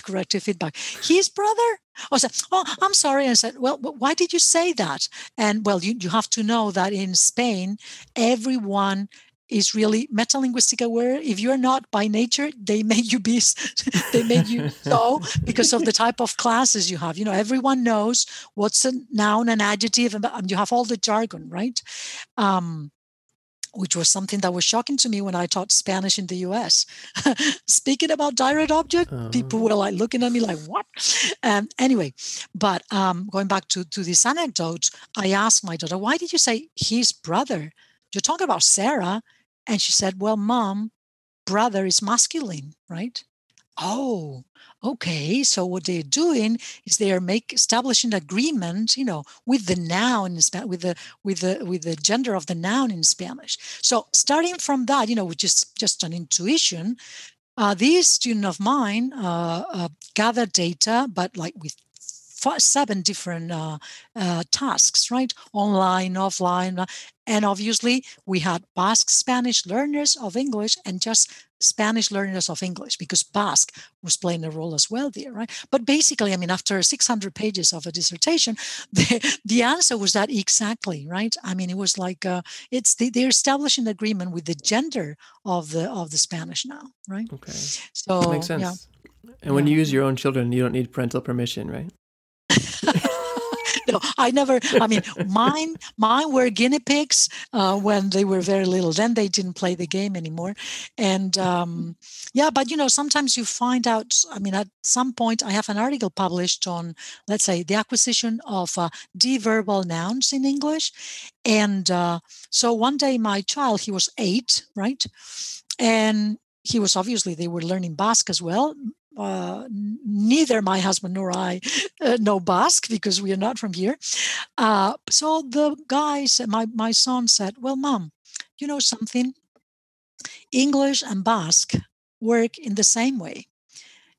corrective feedback his brother I said, oh i'm sorry. I said well why did you say that? And well you, you have to know that in spain everyone is really metalinguistic aware. If you're not by nature they make you be they make you so because of the type of classes you have. You know everyone knows what's a noun and adjective and you have all the jargon right? Um, which was something that was shocking to me when I taught Spanish in the US. Speaking about direct object, uh-huh. people were like looking at me like, what? Um, anyway, but um, going back to, to this anecdote, I asked my daughter, why did you say his brother? You're talking about Sarah. And she said, well, mom, brother is masculine, right? Oh, okay. So what they're doing is they are make establishing agreement, you know, with the noun in Spanish, with the with the with the gender of the noun in Spanish. So starting from that, you know, which is just an intuition, uh, this student of mine uh, uh, data, but like with seven different uh, uh, tasks, right? Online, offline. Uh, and obviously, we had Basque Spanish learners of English and just Spanish learners of English because Basque was playing a role as well there, right? But basically, I mean, after 600 pages of a dissertation, the, the answer was that exactly, right? I mean, it was like uh, it's the, they're establishing agreement with the gender of the of the Spanish now, right? Okay, so that makes sense. Yeah. And when yeah. you use your own children, you don't need parental permission, right? no, I never. I mean, mine, mine were guinea pigs uh, when they were very little. Then they didn't play the game anymore, and um, yeah. But you know, sometimes you find out. I mean, at some point, I have an article published on, let's say, the acquisition of uh, deverbal nouns in English, and uh, so one day, my child, he was eight, right, and he was obviously they were learning Basque as well uh, neither my husband nor I uh, know Basque because we are not from here. Uh, so the guy said, my, my son said, Well, mom, you know something? English and Basque work in the same way.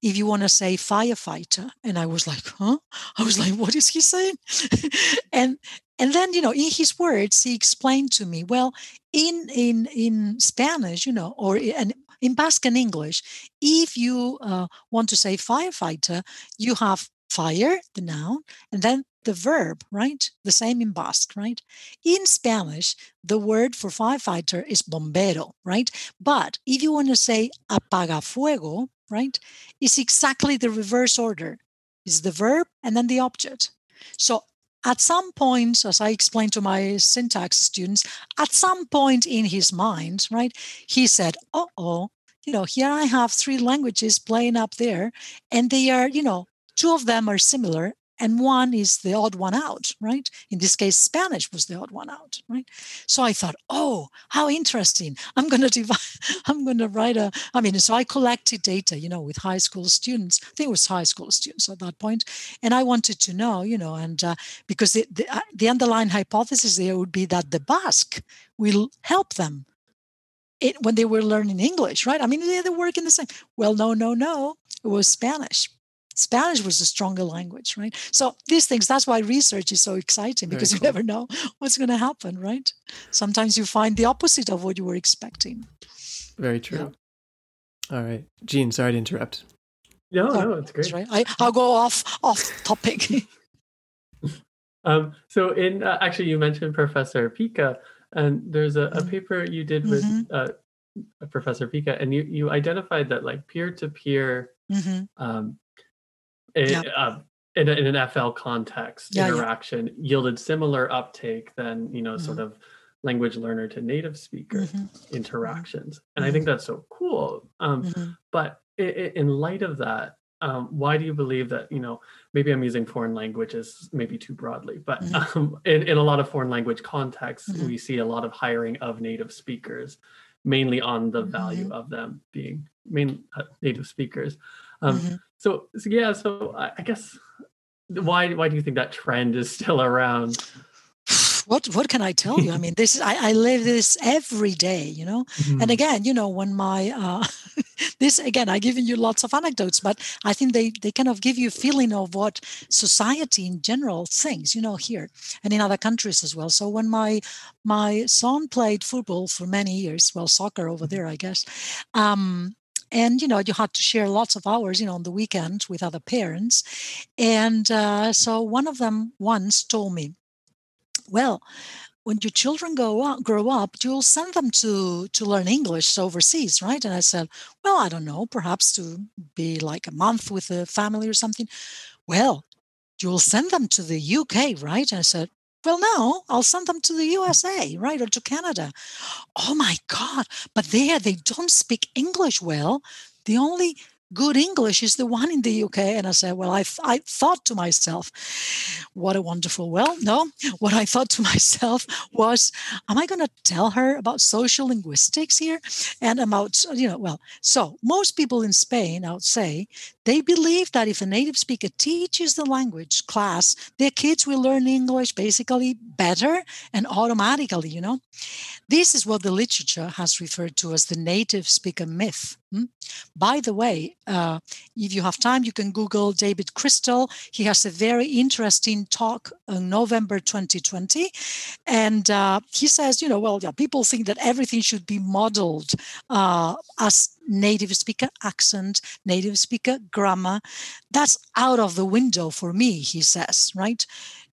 If you want to say firefighter, and I was like, huh? I was like, what is he saying? and and then you know in his words he explained to me well in in in spanish you know or and in Basque and English, if you uh, want to say firefighter, you have fire, the noun, and then the verb, right? The same in Basque, right? In Spanish, the word for firefighter is bombero, right? But if you want to say apagafuego, right, it's exactly the reverse order. It's the verb and then the object. So at some point, as I explained to my syntax students, at some point in his mind, right, he said, oh, oh, you know, here I have three languages playing up there, and they are, you know, two of them are similar, and one is the odd one out, right? In this case, Spanish was the odd one out, right? So I thought, oh, how interesting. I'm going to divide, I'm going to write a, I mean, so I collected data, you know, with high school students. I think it was high school students at that point. And I wanted to know, you know, and uh, because the, the, uh, the underlying hypothesis there would be that the Basque will help them it, when they were learning English, right? I mean, they, they work in the same. Well, no, no, no. It was Spanish. Spanish was a stronger language, right? So these things, that's why research is so exciting because cool. you never know what's going to happen, right? Sometimes you find the opposite of what you were expecting. Very true. Yeah. All right. Jean, sorry to interrupt. No, oh, no, it's great. Right. I, I'll go off off topic. um, so in uh, actually you mentioned Professor Pica, and there's a, a mm-hmm. paper you did with mm-hmm. uh, Professor Pica, and you you identified that like peer to peer, um, uh, in, a, in an FL context yeah, interaction yeah. yielded similar uptake than you know mm-hmm. sort of language learner to native speaker mm-hmm. mm-hmm. interactions, and I think that's so cool. Um, but in light of that, um, why do you believe that you know maybe i'm using foreign languages maybe too broadly but mm-hmm. um, in, in a lot of foreign language contexts mm-hmm. we see a lot of hiring of native speakers mainly on the value mm-hmm. of them being main uh, native speakers um, mm-hmm. so, so, yeah so I, I guess why why do you think that trend is still around what what can I tell you? I mean, this I, I live this every day, you know. Mm-hmm. And again, you know, when my uh, this again, I given you lots of anecdotes, but I think they they kind of give you a feeling of what society in general thinks, you know, here and in other countries as well. So when my my son played football for many years, well, soccer over mm-hmm. there, I guess. Um, and you know you had to share lots of hours you know on the weekend with other parents and uh, so one of them once told me well, when your children go up, grow up, you'll send them to to learn English overseas, right? And I said, well, I don't know, perhaps to be like a month with a family or something. Well, you'll send them to the UK, right? And I said, well, no, I'll send them to the USA, right, or to Canada. Oh my God! But there they don't speak English well. The only good English is the one in the UK. And I said, well, I, I thought to myself, what a wonderful. Well, no, what I thought to myself was, am I going to tell her about social linguistics here and about, you know, well, so most people in Spain, I would say, they believe that if a native speaker teaches the language class, their kids will learn English basically better and automatically, you know. This is what the literature has referred to as the native speaker myth. Hmm? By the way, uh, if you have time, you can Google David Crystal. He has a very interesting talk in November 2020. And uh, he says, you know, well, yeah, people think that everything should be modeled uh, as native speaker accent, native speaker grammar. That's out of the window for me, he says, right?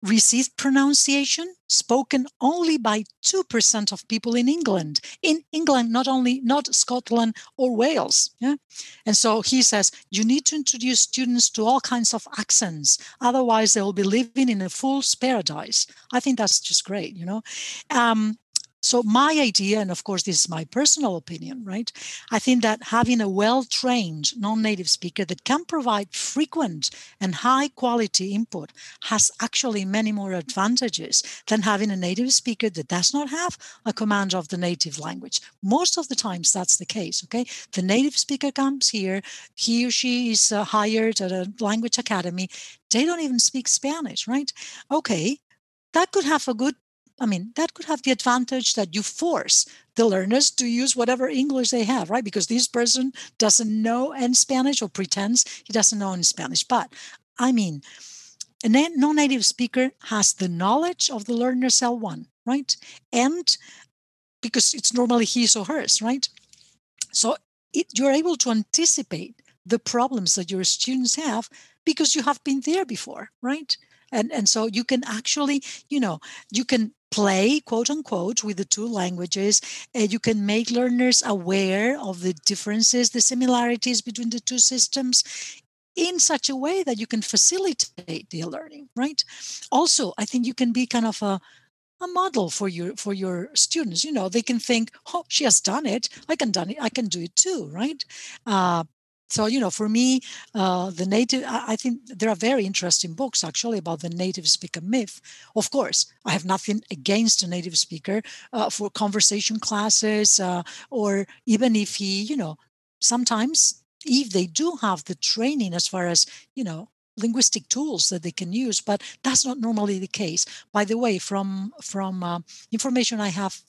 Received pronunciation spoken only by 2% of people in England. In England, not only not Scotland or Wales. Yeah. And so he says you need to introduce students to all kinds of accents. Otherwise, they will be living in a fool's paradise. I think that's just great, you know. Um, so, my idea, and of course, this is my personal opinion, right? I think that having a well trained non native speaker that can provide frequent and high quality input has actually many more advantages than having a native speaker that does not have a command of the native language. Most of the times, that's the case, okay? The native speaker comes here, he or she is uh, hired at a language academy, they don't even speak Spanish, right? Okay, that could have a good I mean, that could have the advantage that you force the learners to use whatever English they have, right? Because this person doesn't know any Spanish or pretends he doesn't know any Spanish. But I mean, a non native speaker has the knowledge of the learner L1, right? And because it's normally his or hers, right? So it, you're able to anticipate the problems that your students have because you have been there before, right? And and so you can actually you know you can play quote unquote with the two languages and you can make learners aware of the differences the similarities between the two systems in such a way that you can facilitate the learning right? Also i think you can be kind of a a model for your for your students. You know they can think oh she has done it. I can done it. I can do it too right? Uh, so you know for me uh, the native i think there are very interesting books actually about the native speaker myth. Of course i have nothing against a native speaker uh, for conversation classes uh, or even if he you know sometimes if they do have the training as far as you know linguistic tools that they can use but that's not normally the case. By the way from from uh, information i have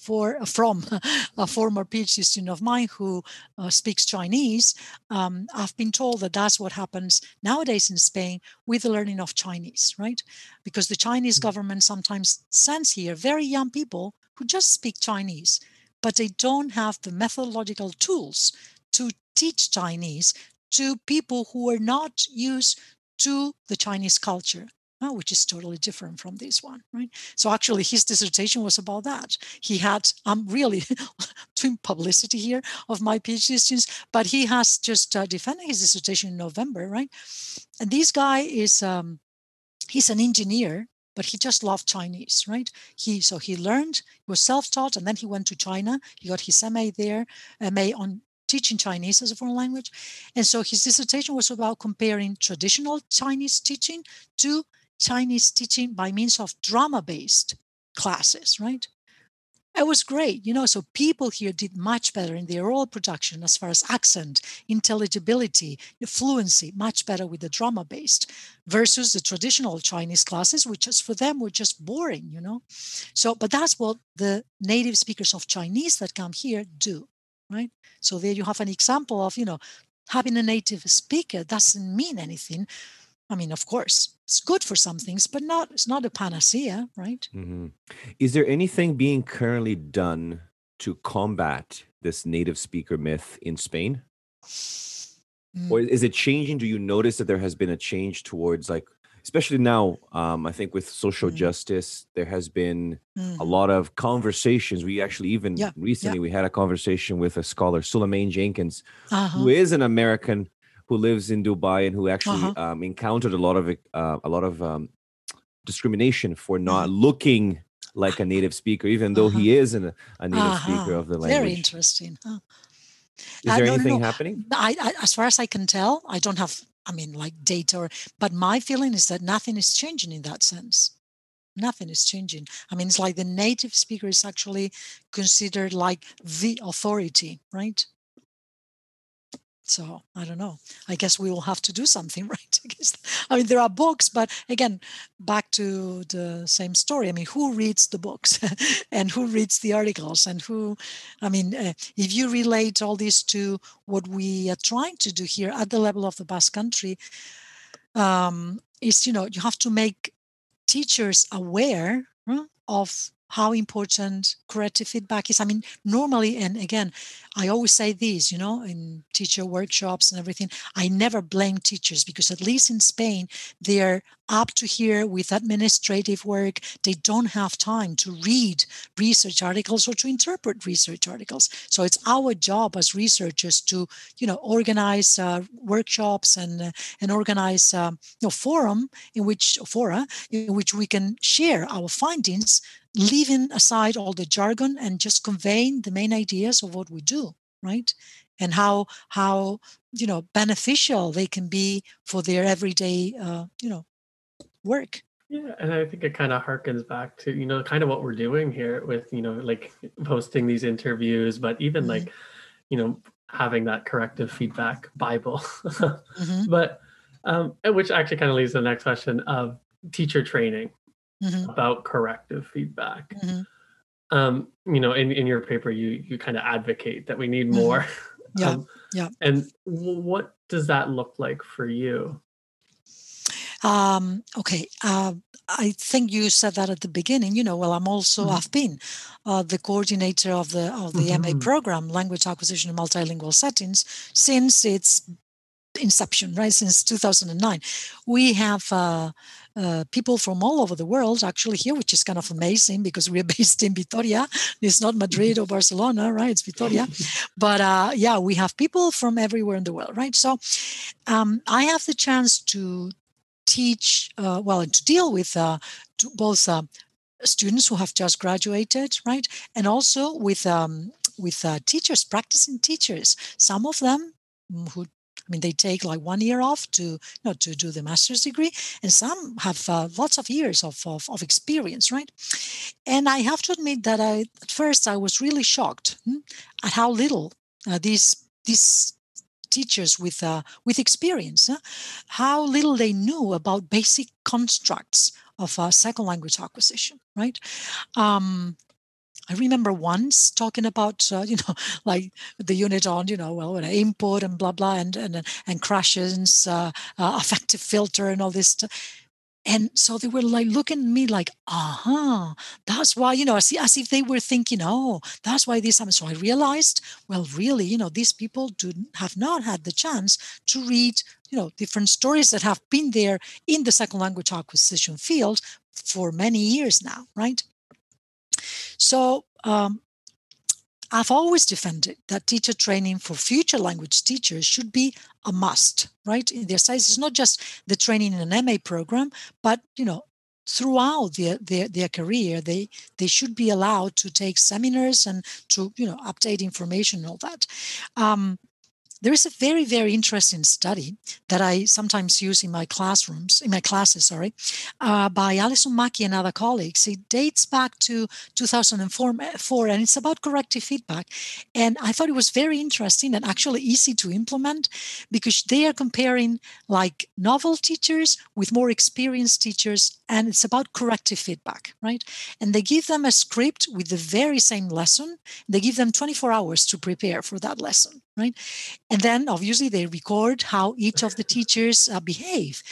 for from a former PhD student of mine who uh, speaks Chinese, um, I've been told that that's what happens nowadays in Spain with the learning of Chinese, right? Because the Chinese mm. government sometimes sends here very young people who just speak Chinese, but they don't have the methodological tools to teach Chinese to people who are not used to the Chinese culture which is totally different from this one, right? So actually, his dissertation was about that. He had, I'm really doing publicity here of my PhD students, but he has just uh, defended his dissertation in November, right? And this guy is, um, he's an engineer, but he just loved Chinese, right? He so he learned, he was self-taught, and then he went to China. He got his MA there, MA on teaching Chinese as a foreign language. And so his dissertation was about comparing traditional Chinese teaching to Chinese teaching by means of drama based classes, right? It was great, you know. So people here did much better in their oral production as far as accent, intelligibility, fluency, much better with the drama based versus the traditional Chinese classes, which is for them were just boring, you know. So, but that's what the native speakers of Chinese that come here do, right? So there you have an example of, you know, having a native speaker doesn't mean anything I mean, of course, it's good for some things, but not it's not a panacea, right? Mm-hmm. Is there anything being currently done to combat this native speaker myth in Spain? Mm. Or is it changing? Do you notice that there has been a change towards like especially now um, i think with social mm. justice there has been mm. a lot of conversations we actually even yeah. recently yeah. we had a conversation with a scholar Sulaiman Jenkins uh-huh. who is an american who lives in Dubai and who actually uh-huh. um, encountered a lot of uh, a lot of um, discrimination for not mm-hmm. looking like a native speaker, even though uh-huh. he is an, a native uh-huh. speaker of the language. Very interesting. Huh? Is uh, there no, anything no, no. happening? I, I, as far as I can tell, I don't have. I mean, like data, or, but my feeling is that nothing is changing in that sense. Nothing is changing. I mean, it's like the native speaker is actually considered like the authority, right? So I don't know. I guess we will have to do something, right? I, mean, there are books, but again, back to the same story. I mean, who reads the books and who reads the articles and who, I mean, uh, if you relate all this to what we are trying to do here at the level of the Basque Country, um, is, you know, you have to make teachers aware of how important corrective feedback is. I mean, normally, and again, I always say this, you know, in teacher workshops and everything, I never blame teachers because at least in Spain, they're up to here with administrative work. They don't have time to read research articles or to interpret research articles. So it's our job as researchers to, you know, organize uh, workshops and uh, and organize, uh, you know, forum in which fora in which we can share our findings leaving aside all the jargon and just conveying the main ideas of what we do right and how how you know beneficial they can be for their everyday uh, you know work yeah and i think it kind of harkens back to you know kind of what we're doing here with you know like posting these interviews but even mm-hmm. like you know having that corrective feedback bible mm-hmm. but um which actually kind of leads to the next question of teacher training mm-hmm. about corrective feedback. Mm-hmm. Um, you know, in, in your paper, you you kind of advocate that we need mm-hmm. more. Yeah, um, yeah. And what does that look like for you? Um, okay. Uh, I think you said that at the beginning. You know, well, I'm also mm-hmm. I've been uh, the coordinator of the of the mm-hmm. MA program, Language Acquisition in Multilingual Settings, since its inception, right? Since 2009, we have uh, uh, people from all over the world actually here, which is kind of amazing because we're based in Vitoria. It's not Madrid or Barcelona, right? It's Vitoria. but uh, yeah, we have people from everywhere in the world, right? So um, I have the chance to teach, uh, well, to deal with uh, to both uh, students who have just graduated, right, and also with um, with uh, teachers, practicing teachers. Some of them mm, who I mean, they take like one year off to you know to do the master's degree, and some have uh, lots of years of, of, of experience, right? And I have to admit that I at first I was really shocked hmm, at how little uh, these these teachers with uh, with experience, how little they knew about basic constructs of uh, second language acquisition, right? Um, I remember once talking about, uh, you know, like the unit on, you know, well, input and blah blah and and and Krashen's, uh, uh, affective filter, and all this stuff. And so they were like looking at me like, uh-huh, that's why, you know, as, as if they were thinking, oh, that's why this happened. So I realized, well, really, you know, these people do have not had the chance to read, you know, different stories that have been there in the second language acquisition field for many years now, right? So um, I've always defended that teacher training for future language teachers should be a must, right? In their studies, it's not just the training in an MA program, but you know, throughout their, their, their career, they they should be allowed to take seminars and to you know update information and all that. Um, there is a very, very interesting study that I sometimes use in my classrooms, in my classes, sorry, uh, by Alison Mackey and other colleagues. It dates back to 2004, and it's about corrective feedback. And I thought it was very interesting and actually easy to implement because they are comparing like novel teachers with more experienced teachers, and it's about corrective feedback, right? And they give them a script with the very same lesson. They give them 24 hours to prepare for that lesson right? And then obviously they record how each of the teachers uh, behave.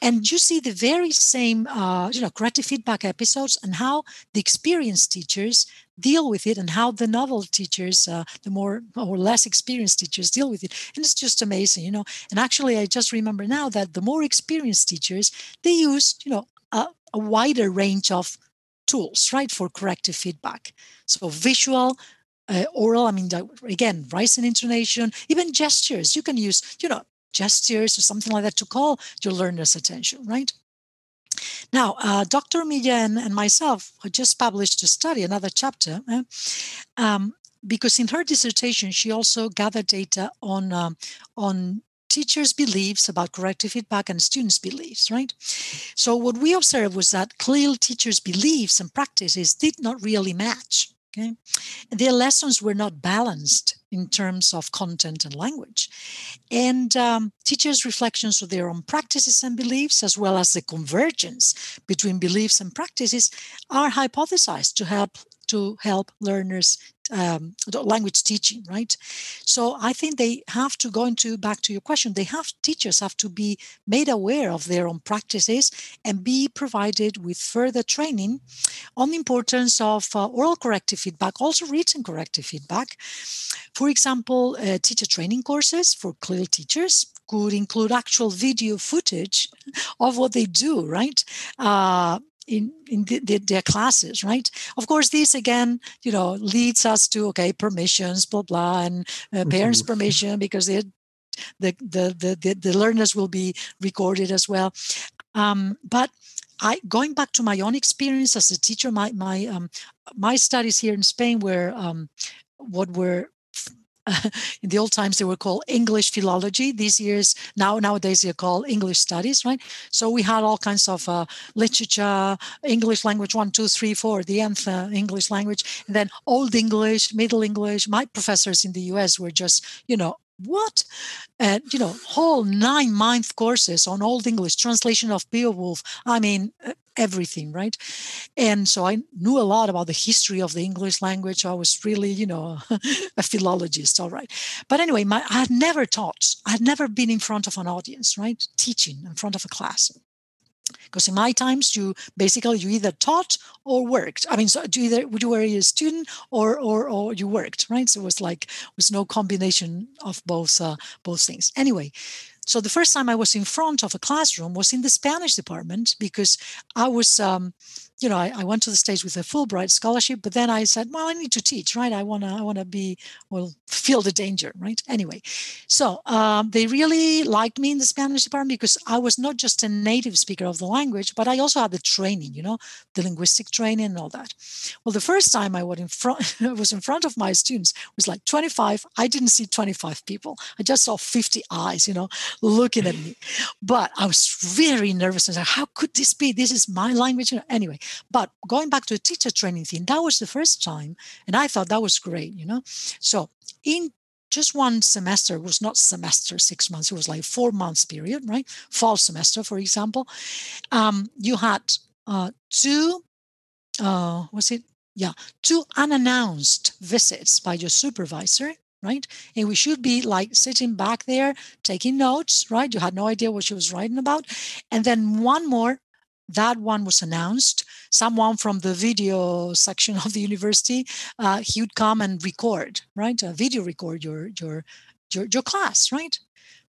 And you see the very same, uh, you know, corrective feedback episodes and how the experienced teachers deal with it and how the novel teachers, uh, the more or less experienced teachers deal with it. And it's just amazing, you know. And actually, I just remember now that the more experienced teachers, they use, you know, a, a wider range of tools, right, for corrective feedback. So visual, uh, oral i mean again rising intonation even gestures you can use you know gestures or something like that to call your learner's attention right now uh, dr milla and, and myself just published a study another chapter uh, um, because in her dissertation she also gathered data on um, on teachers' beliefs about corrective feedback and students' beliefs, right? So, what we observed was that clearly teachers' beliefs and practices did not really match. Okay. Their lessons were not balanced in terms of content and language. And um, teachers' reflections of their own practices and beliefs, as well as the convergence between beliefs and practices, are hypothesized to help to help learners um, language teaching, right? So I think they have to go into back to your question. They have teachers have to be made aware of their own practices and be provided with further training on the importance of uh, oral corrective feedback, also written corrective feedback. For example, uh, teacher training courses for CLIL teachers could include actual video footage of what they do, right? Uh, in, in the, the, their classes, right? Of course, this again, you know, leads us to okay, permissions, blah blah, and uh, parents' mm-hmm. permission because they, the, the the the learners will be recorded as well. Um, but I going back to my own experience as a teacher, my my um, my studies here in Spain were um, what were in the old times they were called English philology. These years now nowadays they're called English studies, right? So we had all kinds of uh, literature, English language one, two, three, four, the nth uh, English language, and then Old English, Middle English. My professors in the U.S. were just you know what and you know whole nine month courses on old english translation of beowulf i mean everything, right? And so I knew a lot about the history of the English language. I was really, you know, a philologist, all right. But anyway, my, I had never taught, I had never been in front of an audience, right? Teaching in front of a class because in my times you basically you either taught or worked. I mean so you either you were a student or or or you worked right? So it was like it was no combination of both uh, both things. Anyway so the first time I was in front of a classroom was in the Spanish department because I was um, you know, I, I, went to the States with a Fulbright scholarship, but then I said, well, I need to teach, right? I want to, I want to be, well, feel the danger, right? Anyway, so um, they really liked me in the Spanish department because I was not just a native speaker of the language, but I also had the training, you know, the linguistic training and all that. Well, the first time I was in front, was in front of my students was like 25. I didn't see 25 people. I just saw 50 eyes, you know, looking at me. But I was very nervous and said, how could this be? This is my language. You know, anyway, but going back to the teacher training thing, that was the first time. And I thought that was great, you know. So in just one semester was not semester six months it was like four months period right fall semester for example um, you had uh, two uh, was it yeah two unannounced visits by your supervisor right and we should be like sitting back there taking notes right you had no idea what she was writing about and then one more that one was announced someone from the video section of the university uh, he would come and record right? Uh, video record your, your your your class right?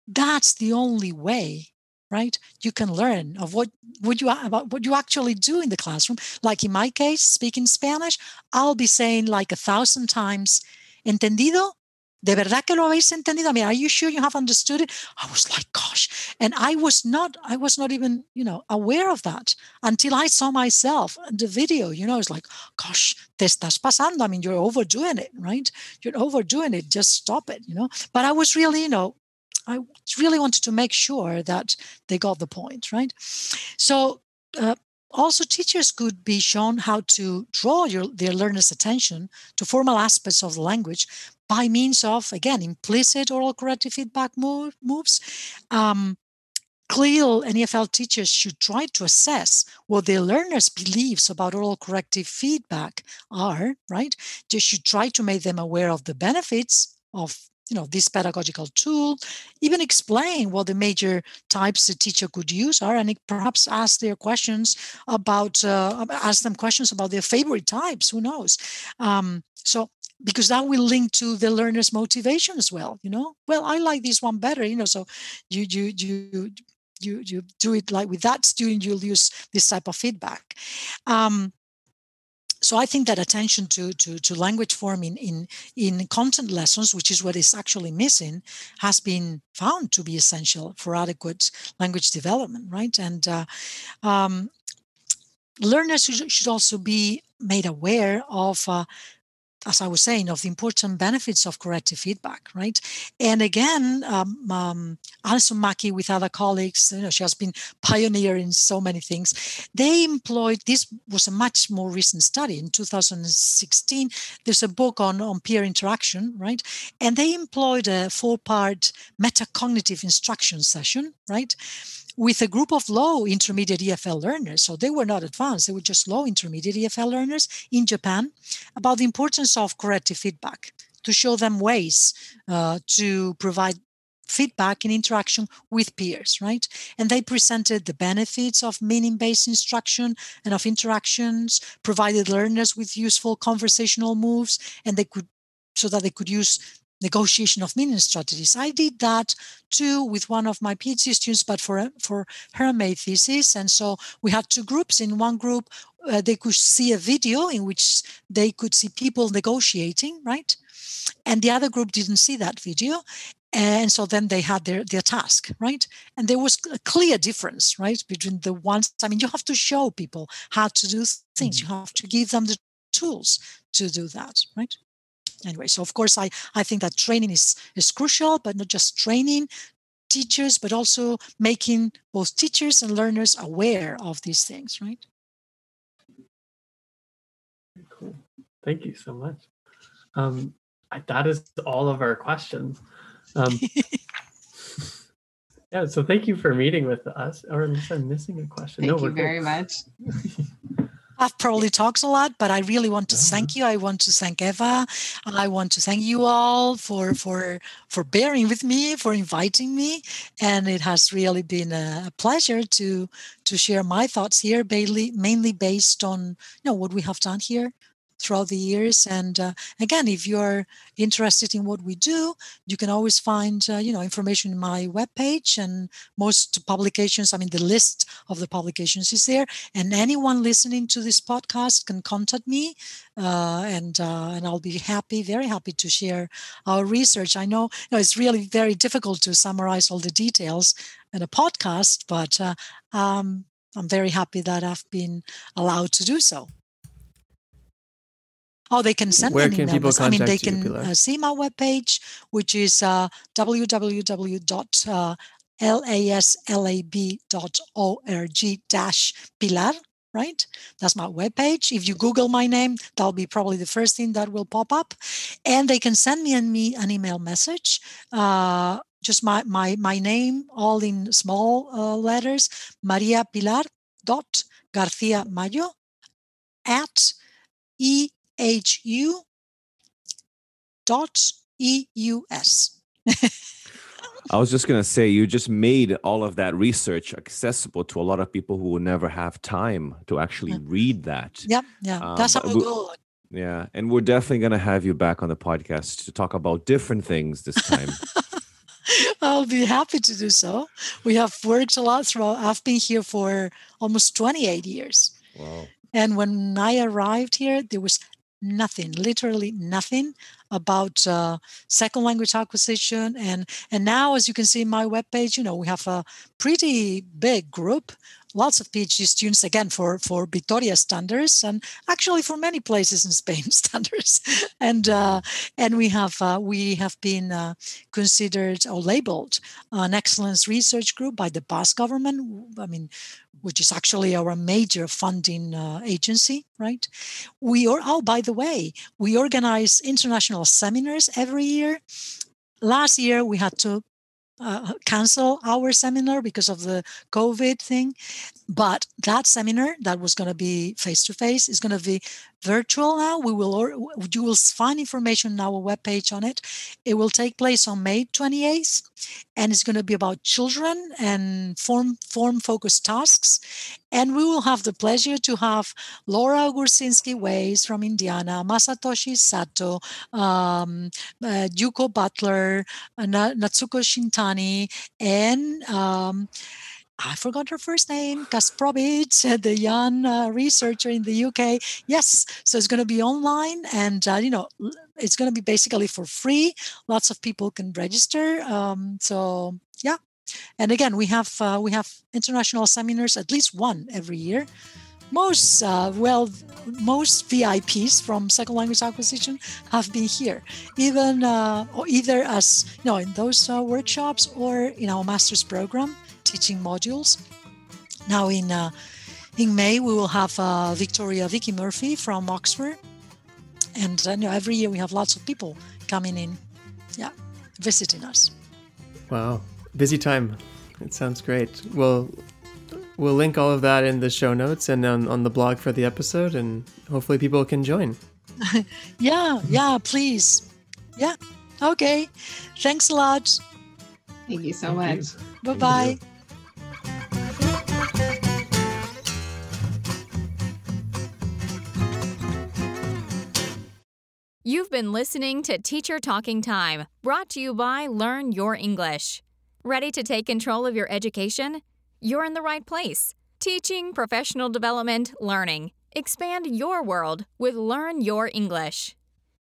That's the only way right? You can learn of what would you about what you actually do in the classroom. Like in my case speaking spanish i'll be saying like a thousand times entendido ¿De verdad que lo habéis entendido? I mean, are you sure you have understood it? I was like, gosh. And I was not, I was not even, you know, aware of that until I saw myself the video, you know, it's like, gosh, te estás pasando. I mean, you're overdoing it, right? You're overdoing it. Just stop it, you know? But I was really, you know, I really wanted to make sure that they got the point, right? So uh, also, teachers could be shown how to draw your, their learners' attention to formal aspects of the language by means of, again, implicit oral corrective feedback move, moves. Um, CLIL and EFL teachers should try to assess what their learners' beliefs about oral corrective feedback are, right? They should try to make them aware of the benefits of you know this pedagogical tool even explain what the major types a teacher could use are and perhaps ask their questions about uh, ask them questions about their favorite types who knows um, so because that will link to the learner's motivation as well you know well i like this one better you know so you you you you you do it like with that student you'll use this type of feedback um, so I think that attention to, to, to language forming in, in content lessons, which is what is actually missing, has been found to be essential for adequate language development, right? And uh, um, learners should also be made aware of uh, as I was saying, of the important benefits of corrective feedback, right? And again, um, um, Alison Mackey with other colleagues, you know, she has been pioneer in so many things. They employed, this was a much more recent study in 2016. There's a book on, on peer interaction, right? And they employed a four-part metacognitive instruction session, right? With a group of low intermediate EFL learners. So they were not advanced, they were just low intermediate EFL learners in Japan about the importance of corrective feedback to show them ways uh, to provide feedback in interaction with peers, right? And they presented the benefits of meaning based instruction and of interactions, provided learners with useful conversational moves, and they could so that they could use negotiation of meaning strategies. I did that too with one of my PhD students, but for for her May thesis. And so we had two groups. In one group, uh, they could see a video in which they could see people negotiating, right? And the other group didn't see that video. And so then they had their, their task, right? And there was a clear difference, right, between the ones. I mean, you have to show people how to do things. You have to give them the tools to do that, right? Anyway so of course i i think that training is is crucial but not just training teachers but also making both teachers and learners aware of these things right? Cool. Thank you so much. Um that is all of our questions. Um yeah so thank you for meeting with us. Or unless i'm missing a question. Thank no, you very much I've probably talked a lot, but I really want to thank you. I want to thank Eva. I want to thank you all for for for bearing with me, for inviting me, and it has really been a pleasure to to share my thoughts here, mainly mainly based on you know what we have done here throughout the years. And uh, again, if you're interested in what we do, you can always find uh, you know information in my webpage and most publications. I mean, the list of the publications is there, and anyone listening to this podcast can contact me, uh, and uh, and I'll be happy, very happy to share our research. I know, you know it's really very difficult to summarize all the details in a podcast, but uh, um, I'm very happy that I've been allowed to do so. Oh, they can send Where me can people I mean, they you, can uh, see my webpage, which is uh, www.laslab.org dash Pilar, right? That's my webpage. If you Google my name, that'll be probably the first thing that will pop up. And they can send me an, me an email message. Uh, just my, my, my name, all in small uh, letters, Maria Pilar dot Garcia Mayo at ehu dot eus. I was just going to say, you just made all of that research accessible to a lot of people who will never have time to actually Yeah. read that. Yeah, yeah, Um, that's we we- Yeah. And we're definitely going to have you back on the podcast to talk about different things this time. I'll be happy to do so. We have worked a lot throughout. I've been here for almost 28 years. wow. And when I arrived here, there was nothing, literally nothing about uh, second language acquisition. And and now, as you can see in my webpage, you know we have a pretty big group, lots of PhD students again for for Vitoria standards, and actually for many places in Spain standards. And uh, and we have uh, we have been uh, considered or labeled an excellence research group by the Basque government. I mean, which is actually our major funding uh, agency, right? We are, oh, by the way, we organize international seminars every year. Last year, we had to uh, cancel our seminar because of the COVID thing. But that seminar that was going to be face to face is going to be virtual now. We will, or, you will find information on our webpage on it. It will take place on May 28th, and it's going to be about children and form form focused tasks. And we will have the pleasure to have Laura Gurzynski-Weiss from Indiana, Masatoshi Sato, um, uh, Yuko Butler, uh, Natsuko Shintani, and um, I forgot her first name, Kasprowicz, the young uh, researcher in the UK. Yes, so it's going to be online, and uh, you know, it's going to be basically for free. Lots of people can register. Um, so yeah, and again, we have uh, we have international seminars, at least one every year. Most uh, well, most VIPs from second language acquisition have been here, even uh, either as you know in those uh, workshops or in our master's program teaching modules. Now in uh, in May we will have uh, Victoria Vicky Murphy from Oxford, and uh, you know, every year we have lots of people coming in, yeah, visiting us. Wow, busy time. It sounds great. Well, we'll link all of that in the show notes and on, on the blog for the episode, and hopefully people can join. yeah, yeah, please. Yeah. Okay. Thanks a lot. Thank you so much. Bye bye. You've been listening to Teacher Talking Time, brought to you by Learn Your English. Ready to take control of your education? You're in the right place. Teaching, professional development, learning. Expand your world with Learn Your English.